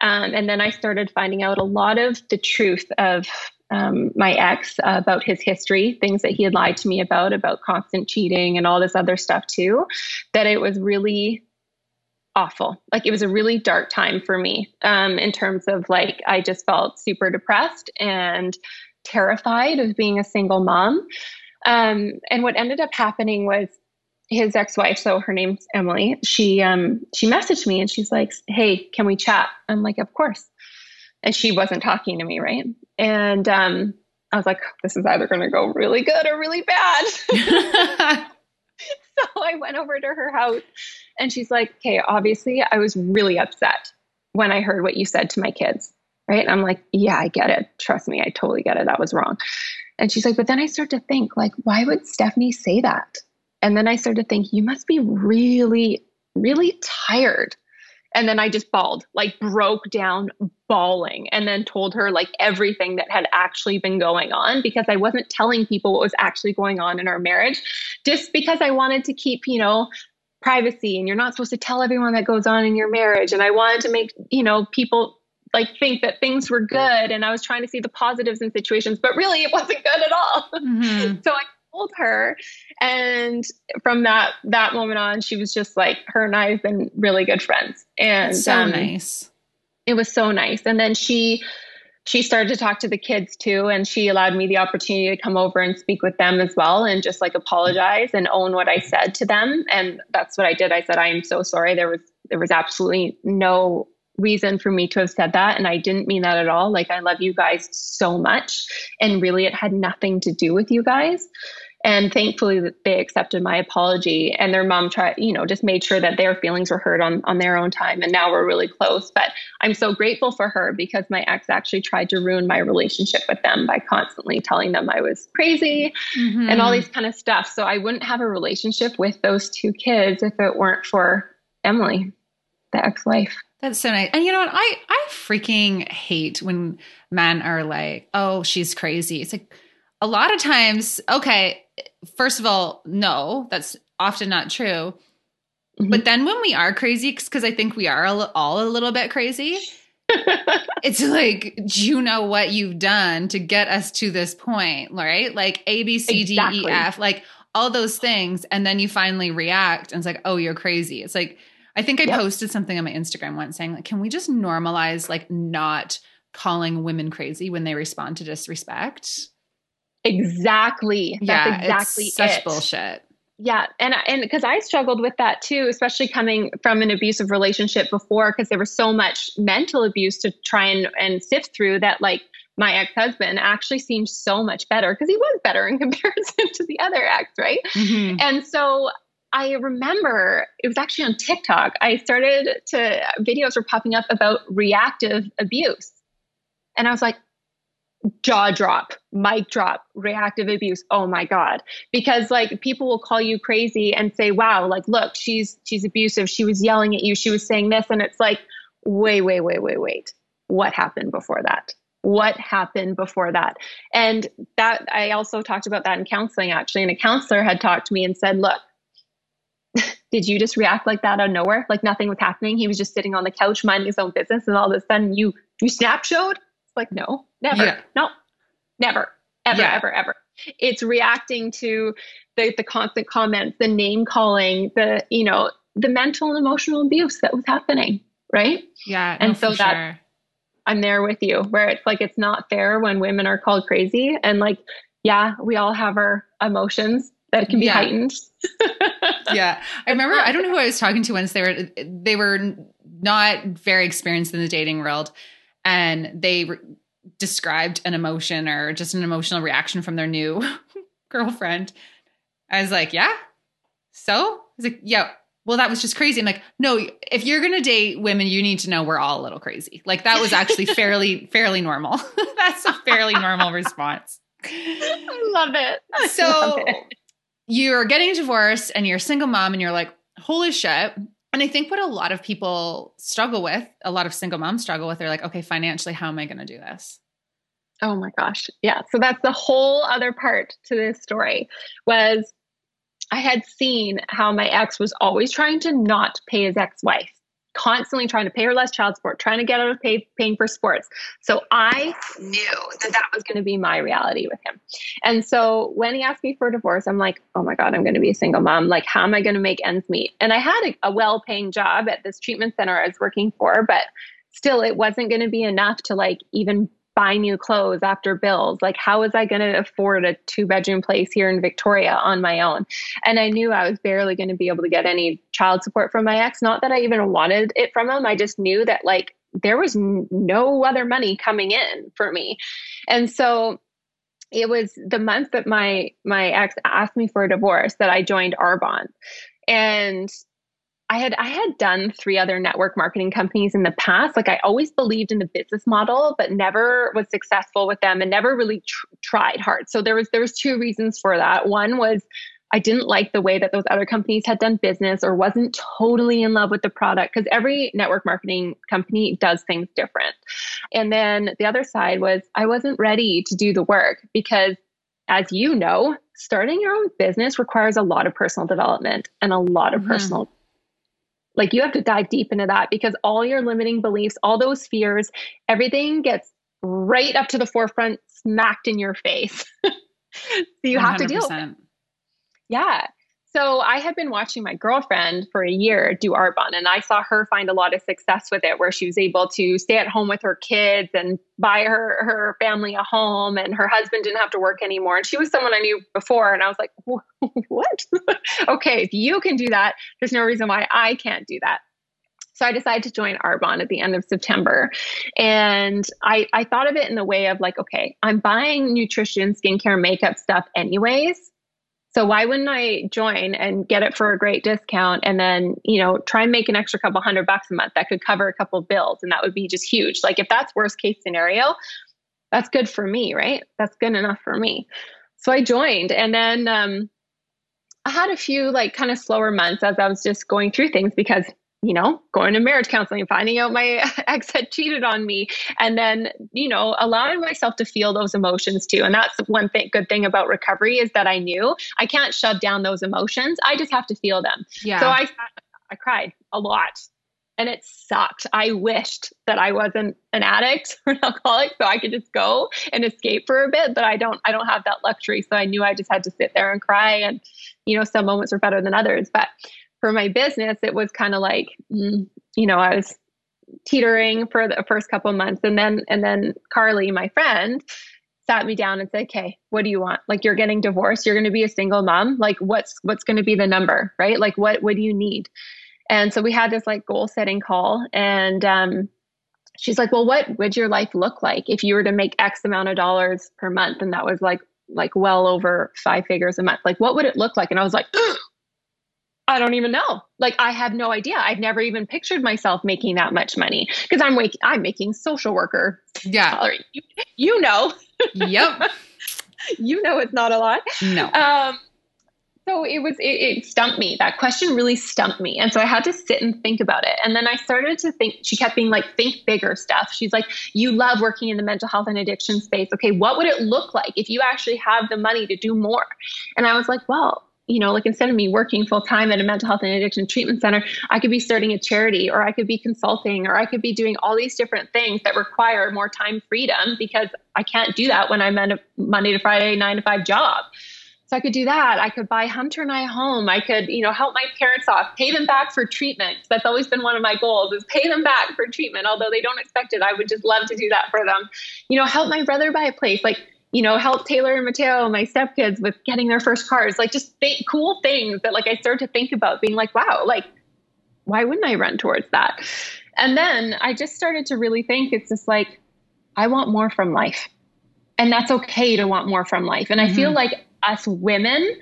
Um, and then I started finding out a lot of the truth of um, my ex uh, about his history, things that he had lied to me about, about constant cheating and all this other stuff too, that it was really awful. Like it was a really dark time for me um, in terms of like, I just felt super depressed and terrified of being a single mom. Um, and what ended up happening was his ex-wife, so her name's Emily, she um, she messaged me and she's like, Hey, can we chat? I'm like, Of course. And she wasn't talking to me, right? And um, I was like, This is either gonna go really good or really bad. so I went over to her house and she's like, okay, obviously I was really upset when I heard what you said to my kids. Right. And I'm like, yeah, I get it. Trust me, I totally get it. That was wrong. And she's like, but then I start to think, like, why would Stephanie say that? And then I start to think, you must be really, really tired And then I just bawled, like broke down bawling, and then told her like everything that had actually been going on because I wasn't telling people what was actually going on in our marriage just because I wanted to keep, you know, privacy and you're not supposed to tell everyone that goes on in your marriage. And I wanted to make, you know, people like think that things were good and I was trying to see the positives in situations, but really it wasn't good at all. Mm-hmm. so I told her and from that that moment on she was just like her and I have been really good friends. And That's so um, nice. It was so nice. And then she she started to talk to the kids too and she allowed me the opportunity to come over and speak with them as well and just like apologize and own what I said to them and that's what I did. I said I am so sorry. There was there was absolutely no reason for me to have said that and I didn't mean that at all. Like I love you guys so much and really it had nothing to do with you guys and thankfully they accepted my apology and their mom tried you know just made sure that their feelings were heard on on their own time and now we're really close but i'm so grateful for her because my ex actually tried to ruin my relationship with them by constantly telling them i was crazy mm-hmm. and all these kind of stuff so i wouldn't have a relationship with those two kids if it weren't for emily the ex-wife that's so nice. And you know what? I I freaking hate when men are like, "Oh, she's crazy." It's like a lot of times, okay, first of all, no, that's often not true. Mm-hmm. But then when we are crazy, because I think we are all a little bit crazy, it's like, do you know what you've done to get us to this point? Right? Like A, B, C, exactly. D, E, F, like all those things. And then you finally react and it's like, oh, you're crazy. It's like, I think I yep. posted something on my Instagram once saying, like, can we just normalize like not calling women crazy when they respond to disrespect? Exactly. Yeah, That's exactly such it. bullshit. Yeah, and and because I struggled with that too, especially coming from an abusive relationship before, because there was so much mental abuse to try and and sift through that. Like my ex husband actually seemed so much better because he was better in comparison to the other ex, right? Mm-hmm. And so I remember it was actually on TikTok. I started to videos were popping up about reactive abuse, and I was like, jaw drop, mic drop, reactive abuse. Oh my God. Because like people will call you crazy and say, wow, like, look, she's she's abusive. She was yelling at you. She was saying this. And it's like, wait, wait, wait, wait, wait. What happened before that? What happened before that? And that I also talked about that in counseling actually. And a counselor had talked to me and said, look, did you just react like that out of nowhere? Like nothing was happening. He was just sitting on the couch minding his own business, and all of a sudden you you snap showed like, no, never. Yeah. No, never, ever, yeah. ever, ever. It's reacting to the, the constant comments, the name calling, the, you know, the mental and emotional abuse that was happening. Right. Yeah. And no, so that sure. I'm there with you where it's like, it's not fair when women are called crazy. And like, yeah, we all have our emotions that can be yeah. heightened. yeah. I remember, I don't know who I was talking to once they were, they were not very experienced in the dating world and they re- described an emotion or just an emotional reaction from their new girlfriend. I was like, yeah. So I was like, yeah. Well, that was just crazy. I'm like, no. If you're gonna date women, you need to know we're all a little crazy. Like that was actually fairly fairly normal. That's a fairly normal response. I love it. I so love it. you're getting divorced and you're a single mom, and you're like, holy shit and I think what a lot of people struggle with, a lot of single moms struggle with, they're like, okay, financially, how am I going to do this? Oh my gosh. Yeah. So that's the whole other part to this story was I had seen how my ex was always trying to not pay his ex-wife constantly trying to pay her less child support, trying to get out of pay, paying for sports. So I knew that that was going to be my reality with him. And so when he asked me for a divorce, I'm like, oh my God, I'm going to be a single mom. Like, how am I going to make ends meet? And I had a, a well paying job at this treatment center I was working for, but still, it wasn't going to be enough to like even buy new clothes after bills. Like, how was I going to afford a two bedroom place here in Victoria on my own? And I knew I was barely going to be able to get any child support from my ex. Not that I even wanted it from him. I just knew that, like, there was no other money coming in for me. And so, it was the month that my my ex asked me for a divorce that I joined Arbonne. And I had I had done three other network marketing companies in the past. Like I always believed in the business model, but never was successful with them, and never really tr- tried hard. So there was there was two reasons for that. One was I didn't like the way that those other companies had done business or wasn't totally in love with the product because every network marketing company does things different. And then the other side was I wasn't ready to do the work because, as you know, starting your own business requires a lot of personal development and a lot of mm-hmm. personal. Like you have to dive deep into that because all your limiting beliefs, all those fears, everything gets right up to the forefront, smacked in your face. so you 100%. have to deal with it. Yeah. So I had been watching my girlfriend for a year do Arbonne, and I saw her find a lot of success with it, where she was able to stay at home with her kids and buy her her family a home, and her husband didn't have to work anymore. And she was someone I knew before, and I was like, "What? okay, if you can do that, there's no reason why I can't do that." So I decided to join Arbonne at the end of September. And I, I thought of it in the way of like, okay, I'm buying nutrition, skincare, makeup stuff anyways. So why wouldn't I join and get it for a great discount and then, you know, try and make an extra couple hundred bucks a month that could cover a couple bills and that would be just huge. Like if that's worst case scenario, that's good for me, right? That's good enough for me. So I joined and then um I had a few like kind of slower months as I was just going through things because you know, going to marriage counseling, finding out my ex had cheated on me, and then, you know, allowing myself to feel those emotions too. And that's one thing, good thing about recovery is that I knew I can't shove down those emotions. I just have to feel them. Yeah. So I, I cried a lot and it sucked. I wished that I wasn't an addict or an alcoholic so I could just go and escape for a bit, but I don't I don't have that luxury. So I knew I just had to sit there and cry and you know some moments were better than others, but for my business, it was kind of like, mm, you know, I was teetering for the first couple months. And then, and then Carly, my friend, sat me down and said, okay, what do you want? Like you're getting divorced. You're going to be a single mom. Like what's, what's going to be the number, right? Like what, what do you need? And so we had this like goal setting call and, um, she's like, well, what would your life look like if you were to make X amount of dollars per month? And that was like, like well over five figures a month. Like, what would it look like? And I was like, I don't even know. Like I have no idea. I've never even pictured myself making that much money because I'm wake- I'm making social worker yeah. salary. You, you know. Yep. you know it's not a lot. No. Um so it was it, it stumped me. That question really stumped me. And so I had to sit and think about it. And then I started to think she kept being like think bigger stuff. She's like you love working in the mental health and addiction space. Okay, what would it look like if you actually have the money to do more? And I was like, well, you know, like instead of me working full time at a mental health and addiction treatment center, I could be starting a charity or I could be consulting or I could be doing all these different things that require more time freedom because I can't do that when I'm at a Monday to Friday, nine to five job. So I could do that. I could buy Hunter and I a home. I could, you know, help my parents off, pay them back for treatment. That's always been one of my goals is pay them back for treatment. Although they don't expect it, I would just love to do that for them. You know, help my brother buy a place. Like you know, help Taylor and Mateo, my stepkids, with getting their first cars. Like just th- cool things that like I started to think about being like, wow, like why wouldn't I run towards that? And then I just started to really think it's just like, I want more from life. And that's okay to want more from life. And mm-hmm. I feel mm-hmm. like us women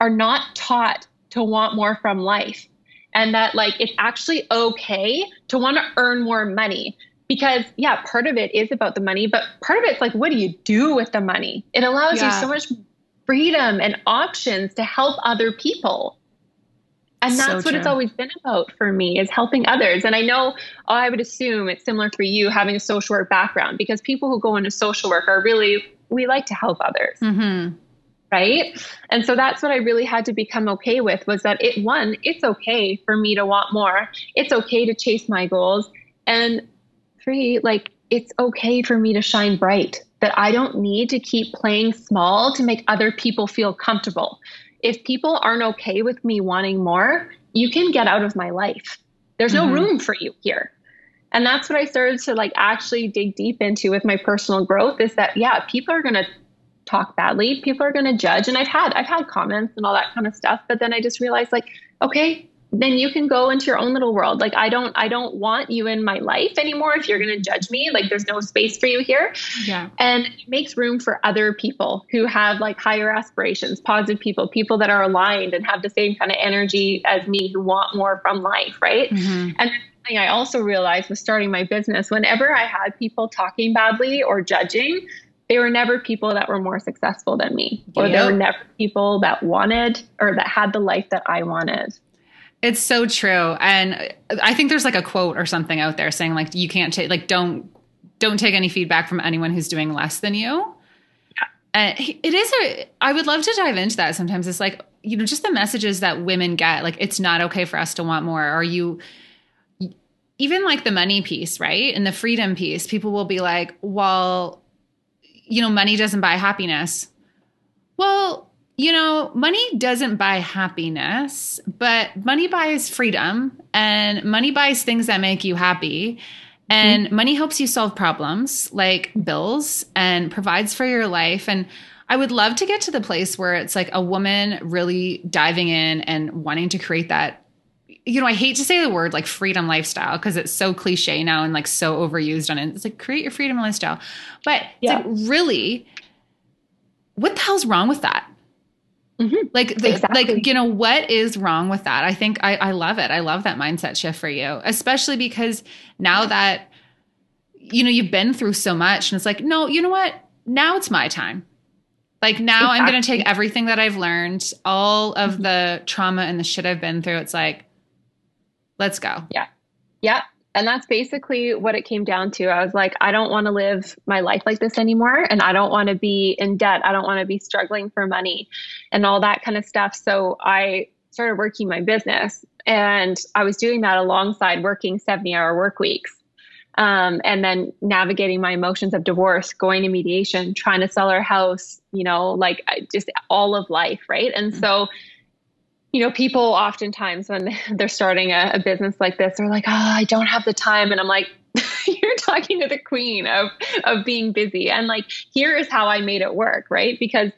are not taught to want more from life. And that like it's actually okay to want to earn more money because yeah part of it is about the money but part of it's like what do you do with the money? It allows yeah. you so much freedom and options to help other people. And that's so what it's always been about for me is helping others. And i know i would assume it's similar for you having a social work background because people who go into social work are really we like to help others. Mm-hmm. right? And so that's what i really had to become okay with was that it one it's okay for me to want more. It's okay to chase my goals. And three, like it's okay for me to shine bright, that I don't need to keep playing small to make other people feel comfortable. If people aren't okay with me wanting more, you can get out of my life. There's no mm-hmm. room for you here. And that's what I started to like actually dig deep into with my personal growth is that yeah, people are going to talk badly, people are going to judge and I've had I've had comments and all that kind of stuff, but then I just realized like okay, then you can go into your own little world. Like i don't i don't want you in my life anymore if you're going to judge me. Like there's no space for you here. Yeah. And it makes room for other people who have like higher aspirations positive people people that are aligned and have the same kind of energy as me who want more from life right? Mm-hmm. and thing I also realized was starting my business. Whenever I had people talking badly or judging, they were never people that were more successful than me, or yep. they were never people that wanted or that had the life that I wanted. It's so true. And I think there's like a quote or something out there saying like you can't take like don't don't take any feedback from anyone who's doing less than you. Yeah. And it is a I would love to dive into that sometimes. It's like, you know, just the messages that women get, like it's not okay for us to want more. Are you even like the money piece, right? And the freedom piece, people will be like, well, you know, money doesn't buy happiness. Well, you know, money doesn't buy happiness, but money buys freedom and money buys things that make you happy. And mm-hmm. money helps you solve problems like bills and provides for your life. And I would love to get to the place where it's like a woman really diving in and wanting to create that. You know, I hate to say the word like freedom lifestyle because it's so cliche now and like so overused on it. It's like create your freedom lifestyle. But yeah. like really, what the hell's wrong with that? Mm-hmm. Like, the, exactly. like you know, what is wrong with that? I think I, I love it. I love that mindset shift for you, especially because now that you know you've been through so much, and it's like, no, you know what? Now it's my time. Like now, exactly. I'm going to take everything that I've learned, all of mm-hmm. the trauma and the shit I've been through. It's like, let's go. Yeah, yeah. And that's basically what it came down to. I was like, I don't want to live my life like this anymore. And I don't want to be in debt. I don't want to be struggling for money and all that kind of stuff. So I started working my business. And I was doing that alongside working 70 hour work weeks. Um, and then navigating my emotions of divorce, going to mediation, trying to sell our house, you know, like just all of life. Right. And mm-hmm. so, you know, people oftentimes when they're starting a, a business like this, they're like, oh, I don't have the time. And I'm like, you're talking to the queen of, of being busy. And like, here is how I made it work, right? Because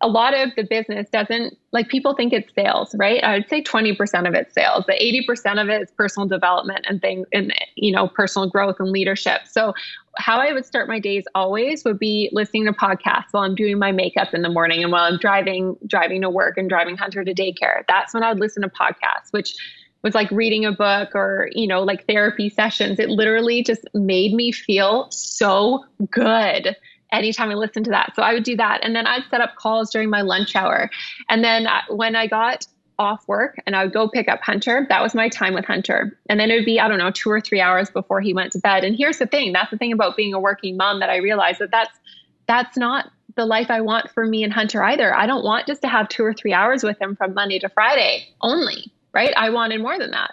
a lot of the business doesn't like people think it's sales, right? I would say 20% of it's sales. The 80% of it is personal development and things and you know, personal growth and leadership. So how I would start my days always would be listening to podcasts while I'm doing my makeup in the morning and while I'm driving driving to work and driving Hunter to daycare. That's when I would listen to podcasts, which was like reading a book or you know like therapy sessions. It literally just made me feel so good anytime I listened to that. So I would do that. And then I'd set up calls during my lunch hour. And then uh, when I got off work and I would go pick up Hunter, that was my time with Hunter. And then it would be, I don't know, two or three hours before he went to bed. And here's the thing that's the thing about being a working mom that I realized that that's, that's not the life I want for me and Hunter either. I don't want just to have two or three hours with him from Monday to Friday only, right? I wanted more than that.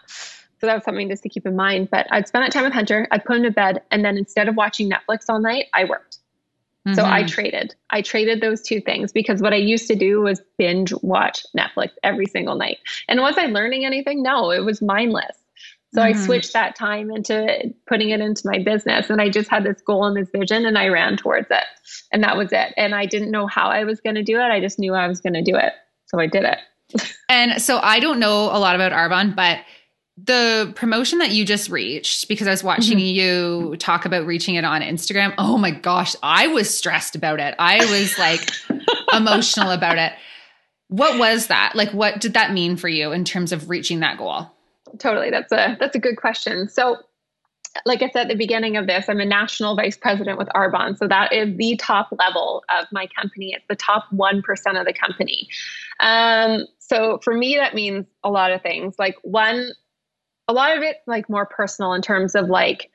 So that was something just to keep in mind. But I'd spend that time with Hunter, I'd put him to bed, and then instead of watching Netflix all night, I worked. Mm-hmm. So I mm-hmm. traded. I traded those two things because what I used to do was binge watch Netflix every single night. And was I learning anything? No, it was mindless. So mm-hmm. I switched that time into putting it into my business. And I just had this goal and this vision and I ran towards it. And that was it. And I didn't know how I was going to do it. I just knew I was going to do it. So I did it. and so I don't know a lot about Arbonne, but the promotion that you just reached because I was watching mm-hmm. you talk about reaching it on Instagram. Oh my gosh, I was stressed about it. I was like emotional about it. What was that? Like what did that mean for you in terms of reaching that goal? Totally. That's a that's a good question. So like I said at the beginning of this, I'm a national vice president with Arbonne. So that is the top level of my company. It's the top 1% of the company. Um, so for me, that means a lot of things. Like, one, a lot of it like more personal in terms of like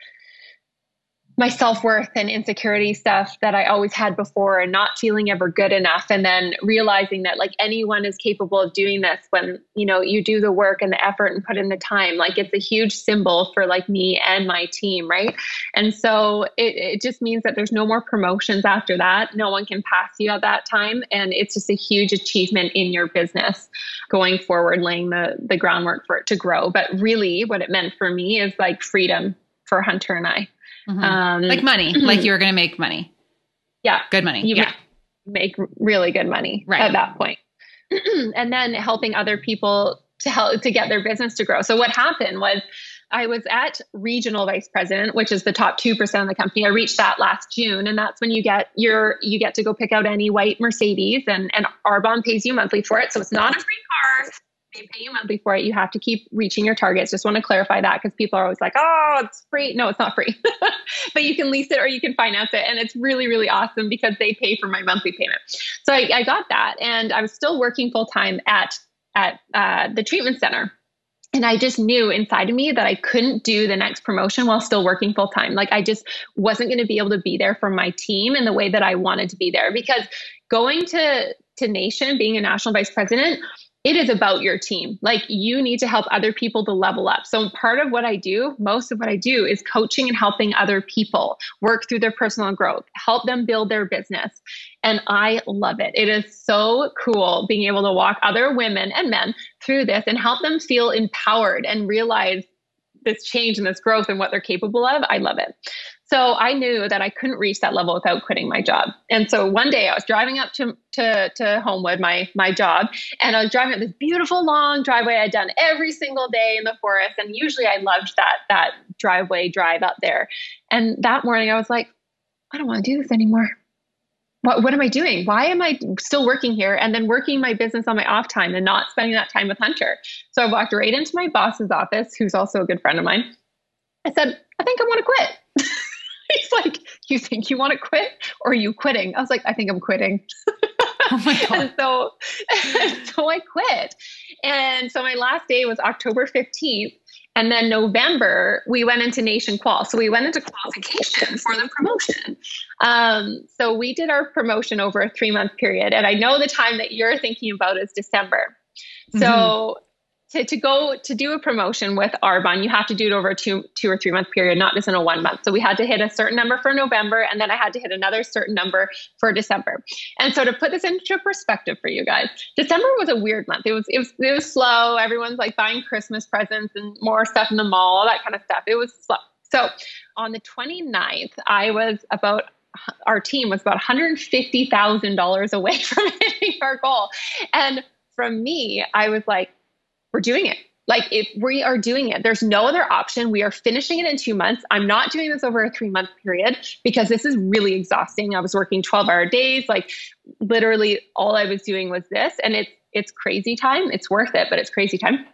my self-worth and insecurity stuff that I always had before and not feeling ever good enough. And then realizing that like anyone is capable of doing this when you know you do the work and the effort and put in the time. Like it's a huge symbol for like me and my team right? And so it, it just means that there's no more promotions after that. No one can pass you at that time. And it's just a huge achievement in your business going forward laying the the groundwork for it to grow. But really what it meant for me is like freedom for Hunter and I Mm-hmm. Um, like money, like you were going to make money. Yeah. Good money. You yeah. Make really good money right. at that point. and then helping other people to help to get their business to grow. So what happened was I was at regional vice president, which is the top 2% of the company. I reached that last June and that's when you get your you get to go pick out any white Mercedes and and Arbonne pays you monthly for it. So it's not a free car. They pay you monthly for it. You have to keep reaching your targets. Just want to clarify that because people are always like, oh, it's free. No, it's not free. but you can lease it or you can finance it. And it's really, really awesome because they pay for my monthly payment. So I, I got that. And I was still working full time at at uh, the treatment center. And I just knew inside of me that I couldn't do the next promotion while still working full time. Like I just wasn't going to be able to be there for my team in the way that I wanted to be there because going to to nation being a national vice president it is about your team. Like you need to help other people to level up. So part of what I do, most of what I do is coaching and helping other people work through their personal growth, help them build their business. And I love it. It is so cool being able to walk other women and men through this and help them feel empowered and realize this change and this growth and what they're capable of. I love it. So I knew that I couldn't reach that level without quitting my job. And so one day I was driving up to to, to Homewood, my my job, and I was driving up this beautiful long driveway I'd done every single day in the forest. And usually I loved that that driveway drive up there. And that morning I was like, I don't want to do this anymore. What, what am I doing? Why am I still working here and then working my business on my off time and not spending that time with Hunter? So I walked right into my boss's office, who's also a good friend of mine. I said, I think I want to quit. He's like, You think you want to quit or are you quitting? I was like, I think I'm quitting. Oh my God. and so, and so I quit. And so my last day was October 15th. And then November, we went into Nation Qual. So we went into qualification for the promotion. Um, so we did our promotion over a three month period. And I know the time that you're thinking about is December. So mm-hmm to, to go to do a promotion with Arbonne, you have to do it over a two two or three month period, not just in a one month. So we had to hit a certain number for November, and then I had to hit another certain number for December. And so to put this into perspective for you guys, December was a weird month. It was it was it was slow. Everyone's like buying Christmas presents and more stuff in the mall, all that kind of stuff. It was slow. So on the 29th, I was about our team was about $150,000 away from hitting our goal. And from me, I was like, we're doing it. Like if we are doing it, there's no other option. We are finishing it in two months. I'm not doing this over a three month period because this is really exhausting. I was working 12 hour days. Like literally all I was doing was this. And it's it's crazy time. It's worth it, but it's crazy time.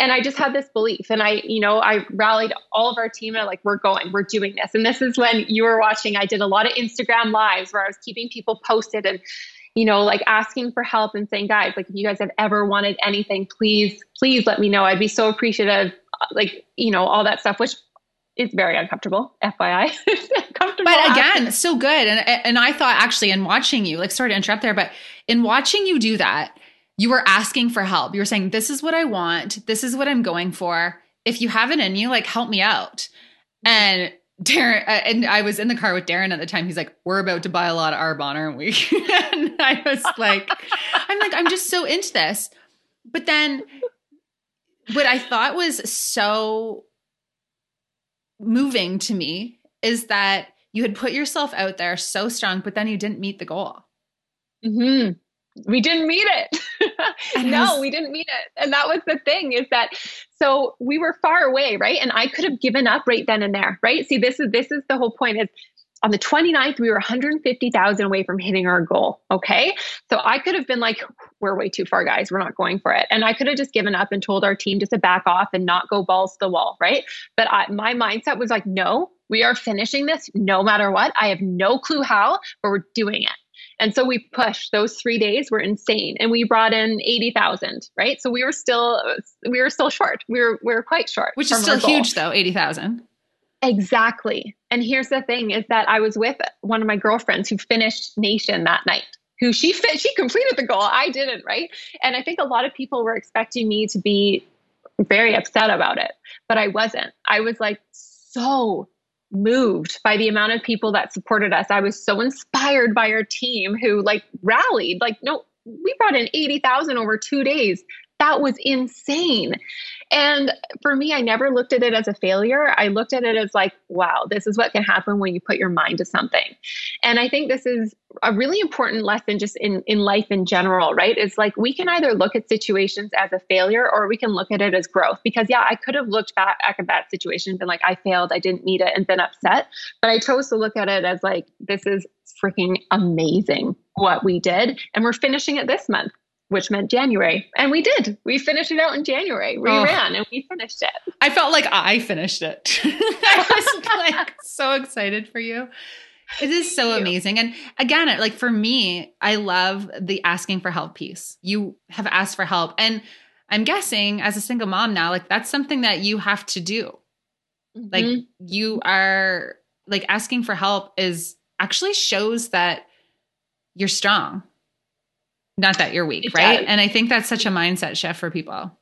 And I just had this belief. And I, you know, I rallied all of our team and like, we're going, we're doing this. And this is when you were watching. I did a lot of Instagram lives where I was keeping people posted and you know, like asking for help and saying, guys, like if you guys have ever wanted anything, please, please let me know. I'd be so appreciative. Like, you know, all that stuff, which is very uncomfortable, FYI. uncomfortable. But again, so good. And and I thought actually in watching you, like sorry to interrupt there, but in watching you do that, you were asking for help. You were saying, This is what I want, this is what I'm going for. If you have it in you, like help me out. And Darren, uh, and I was in the car with Darren at the time. He's like, "We're about to buy a lot of Arbonne, aren't we?" and I was like, "I'm like, I'm just so into this." But then, what I thought was so moving to me is that you had put yourself out there so strong, but then you didn't meet the goal. Hmm we didn't meet it. no, we didn't meet it. And that was the thing is that so we were far away, right? And I could have given up right then and there, right? See, this is this is the whole point is on the 29th, we were 150,000 away from hitting our goal. Okay. So I could have been like, we're way too far, guys. We're not going for it. And I could have just given up and told our team just to back off and not go balls to the wall. Right. But I, my mindset was like, no, we are finishing this no matter what. I have no clue how, but we're doing it. And so we pushed those three days were insane. And we brought in 80,000, right? So we were still, we were still short. We were, we were quite short. Which is still huge though, 80,000. Exactly. And here's the thing is that I was with one of my girlfriends who finished Nation that night who she fit, she completed the goal. I didn't, right? And I think a lot of people were expecting me to be very upset about it, but I wasn't. I was like so moved by the amount of people that supported us. I was so inspired by our team who like rallied. Like, no, we brought in 80,000 over two days. That was insane. And for me, I never looked at it as a failure. I looked at it as like, wow, this is what can happen when you put your mind to something. And I think this is a really important lesson just in, in life in general, right? It's like we can either look at situations as a failure or we can look at it as growth. Because, yeah, I could have looked back at that situation and been like, I failed, I didn't meet it, and been upset. But I chose to look at it as like, this is freaking amazing what we did. And we're finishing it this month which meant January. And we did. We finished it out in January. We oh, ran and we finished it. I felt like I finished it. I was like so excited for you. It is so amazing. And again, like for me, I love the asking for help piece. You have asked for help. And I'm guessing as a single mom now, like that's something that you have to do. Mm-hmm. Like you are like asking for help is actually shows that you're strong. Not that you're weak, it right? Does. And I think that's such a mindset shift for people.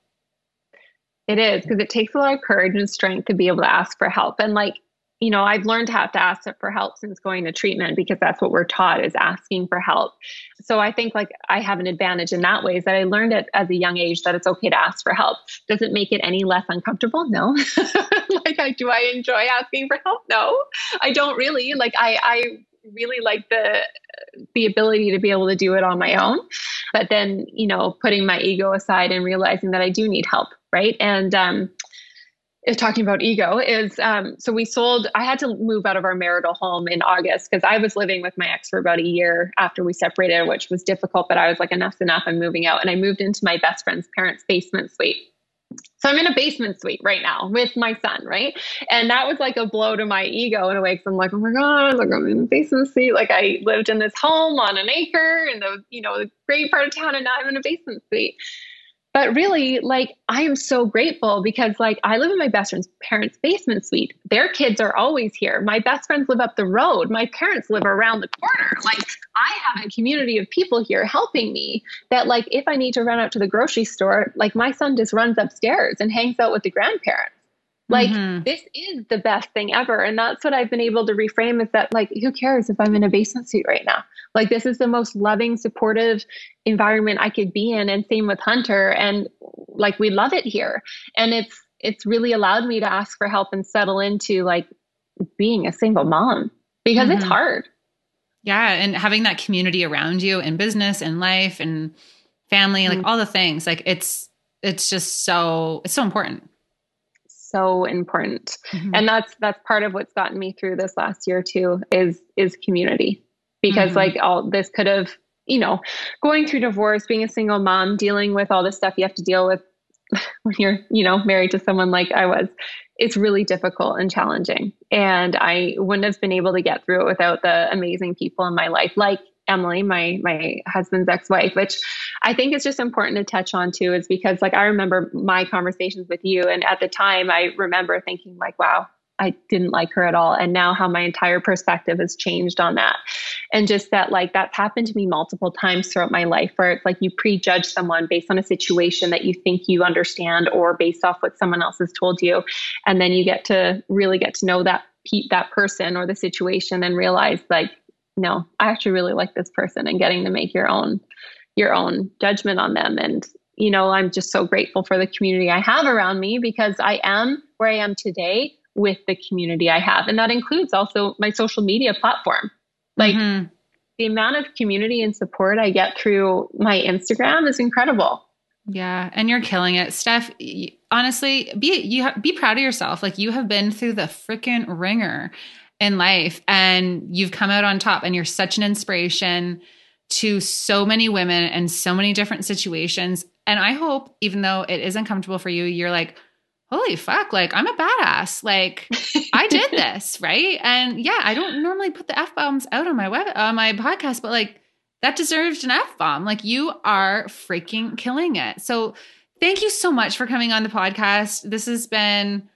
It is because it takes a lot of courage and strength to be able to ask for help. And like you know, I've learned to have to ask for help since going to treatment because that's what we're taught is asking for help. So I think like I have an advantage in that way is that I learned it as a young age that it's okay to ask for help. Does it make it any less uncomfortable? No. like I do I enjoy asking for help? No. I don't really. Like I I really like the the ability to be able to do it on my own. But then, you know, putting my ego aside and realizing that I do need help, right? And um talking about ego is um, so we sold i had to move out of our marital home in august because i was living with my ex for about a year after we separated which was difficult but i was like enough's enough i'm moving out and i moved into my best friend's parents basement suite so i'm in a basement suite right now with my son right? And that was like a blow to my ego in a way because i'm like oh my god like i'm in a basement suite. Like i lived in this home on an acre in the you know the great part of town and now i'm in a basement suite but really like i am so grateful because like i live in my best friend's parents basement suite. Their kids are always here. My best friends live up the road. My parents live around the corner. Like i have a community of people here helping me that like if i need to run out to the grocery store like my son just runs upstairs and hangs out with the grandparents like mm-hmm. this is the best thing ever. And that's what I've been able to reframe is that like, who cares if I'm in a basement suit right now? Like this is the most loving, supportive environment I could be in. And same with Hunter. And like we love it here. And it's it's really allowed me to ask for help and settle into like being a single mom because mm-hmm. it's hard. Yeah. And having that community around you in business and life and family, mm-hmm. like all the things, like it's it's just so it's so important so important mm-hmm. and that's that's part of what's gotten me through this last year too is is community because mm-hmm. like all this could have you know going through divorce being a single mom dealing with all the stuff you have to deal with when you're you know married to someone like i was it's really difficult and challenging and i wouldn't have been able to get through it without the amazing people in my life like Emily, my my husband's ex-wife, which I think is just important to touch on too, is because like I remember my conversations with you, and at the time I remember thinking like, wow, I didn't like her at all, and now how my entire perspective has changed on that, and just that like that's happened to me multiple times throughout my life, where it's like you prejudge someone based on a situation that you think you understand, or based off what someone else has told you, and then you get to really get to know that that person or the situation and realize like no, I actually really like this person and getting to make your own your own judgment on them and you know, I'm just so grateful for the community I have around me because I am where I am today with the community I have. And that includes also my social media platform. Like mm-hmm. the amount of community and support I get through my Instagram is incredible. Yeah, and you're killing it, Steph. Honestly, be you ha- be proud of yourself. Like you have been through the freaking ringer, in life and you've come out on top and you're such an inspiration to so many women and so many different situations. And I hope, even though it is uncomfortable for you, you're like, holy fuck, like I'm a badass. Like I did this, right? And yeah, I don't normally put the F bombs out on my web on my podcast, but like that deserves an F bomb. Like you are freaking killing it. So thank you so much for coming on the podcast. This has been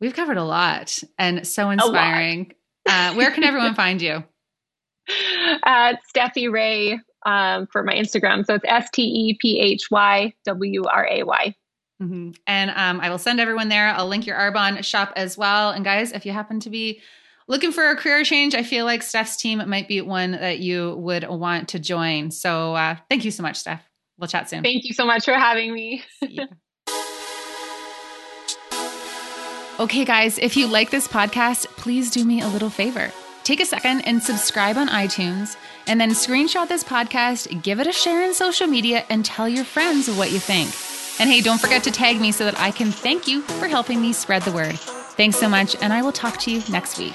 We've covered a lot and so inspiring. Uh, where can everyone find you? At Stephy Wray um, for my Instagram. So it's S T E P H Y W R A Y. Mm-hmm. And um, I will send everyone there. I'll link your Arbonne shop as well. And guys, if you happen to be looking for a career change, I feel like Steph's team might be one that you would want to join. So uh, thank you so much, Steph. We'll chat soon. Thank you so much for having me. Okay, guys, if you like this podcast, please do me a little favor. Take a second and subscribe on iTunes, and then screenshot this podcast, give it a share in social media, and tell your friends what you think. And hey, don't forget to tag me so that I can thank you for helping me spread the word. Thanks so much, and I will talk to you next week.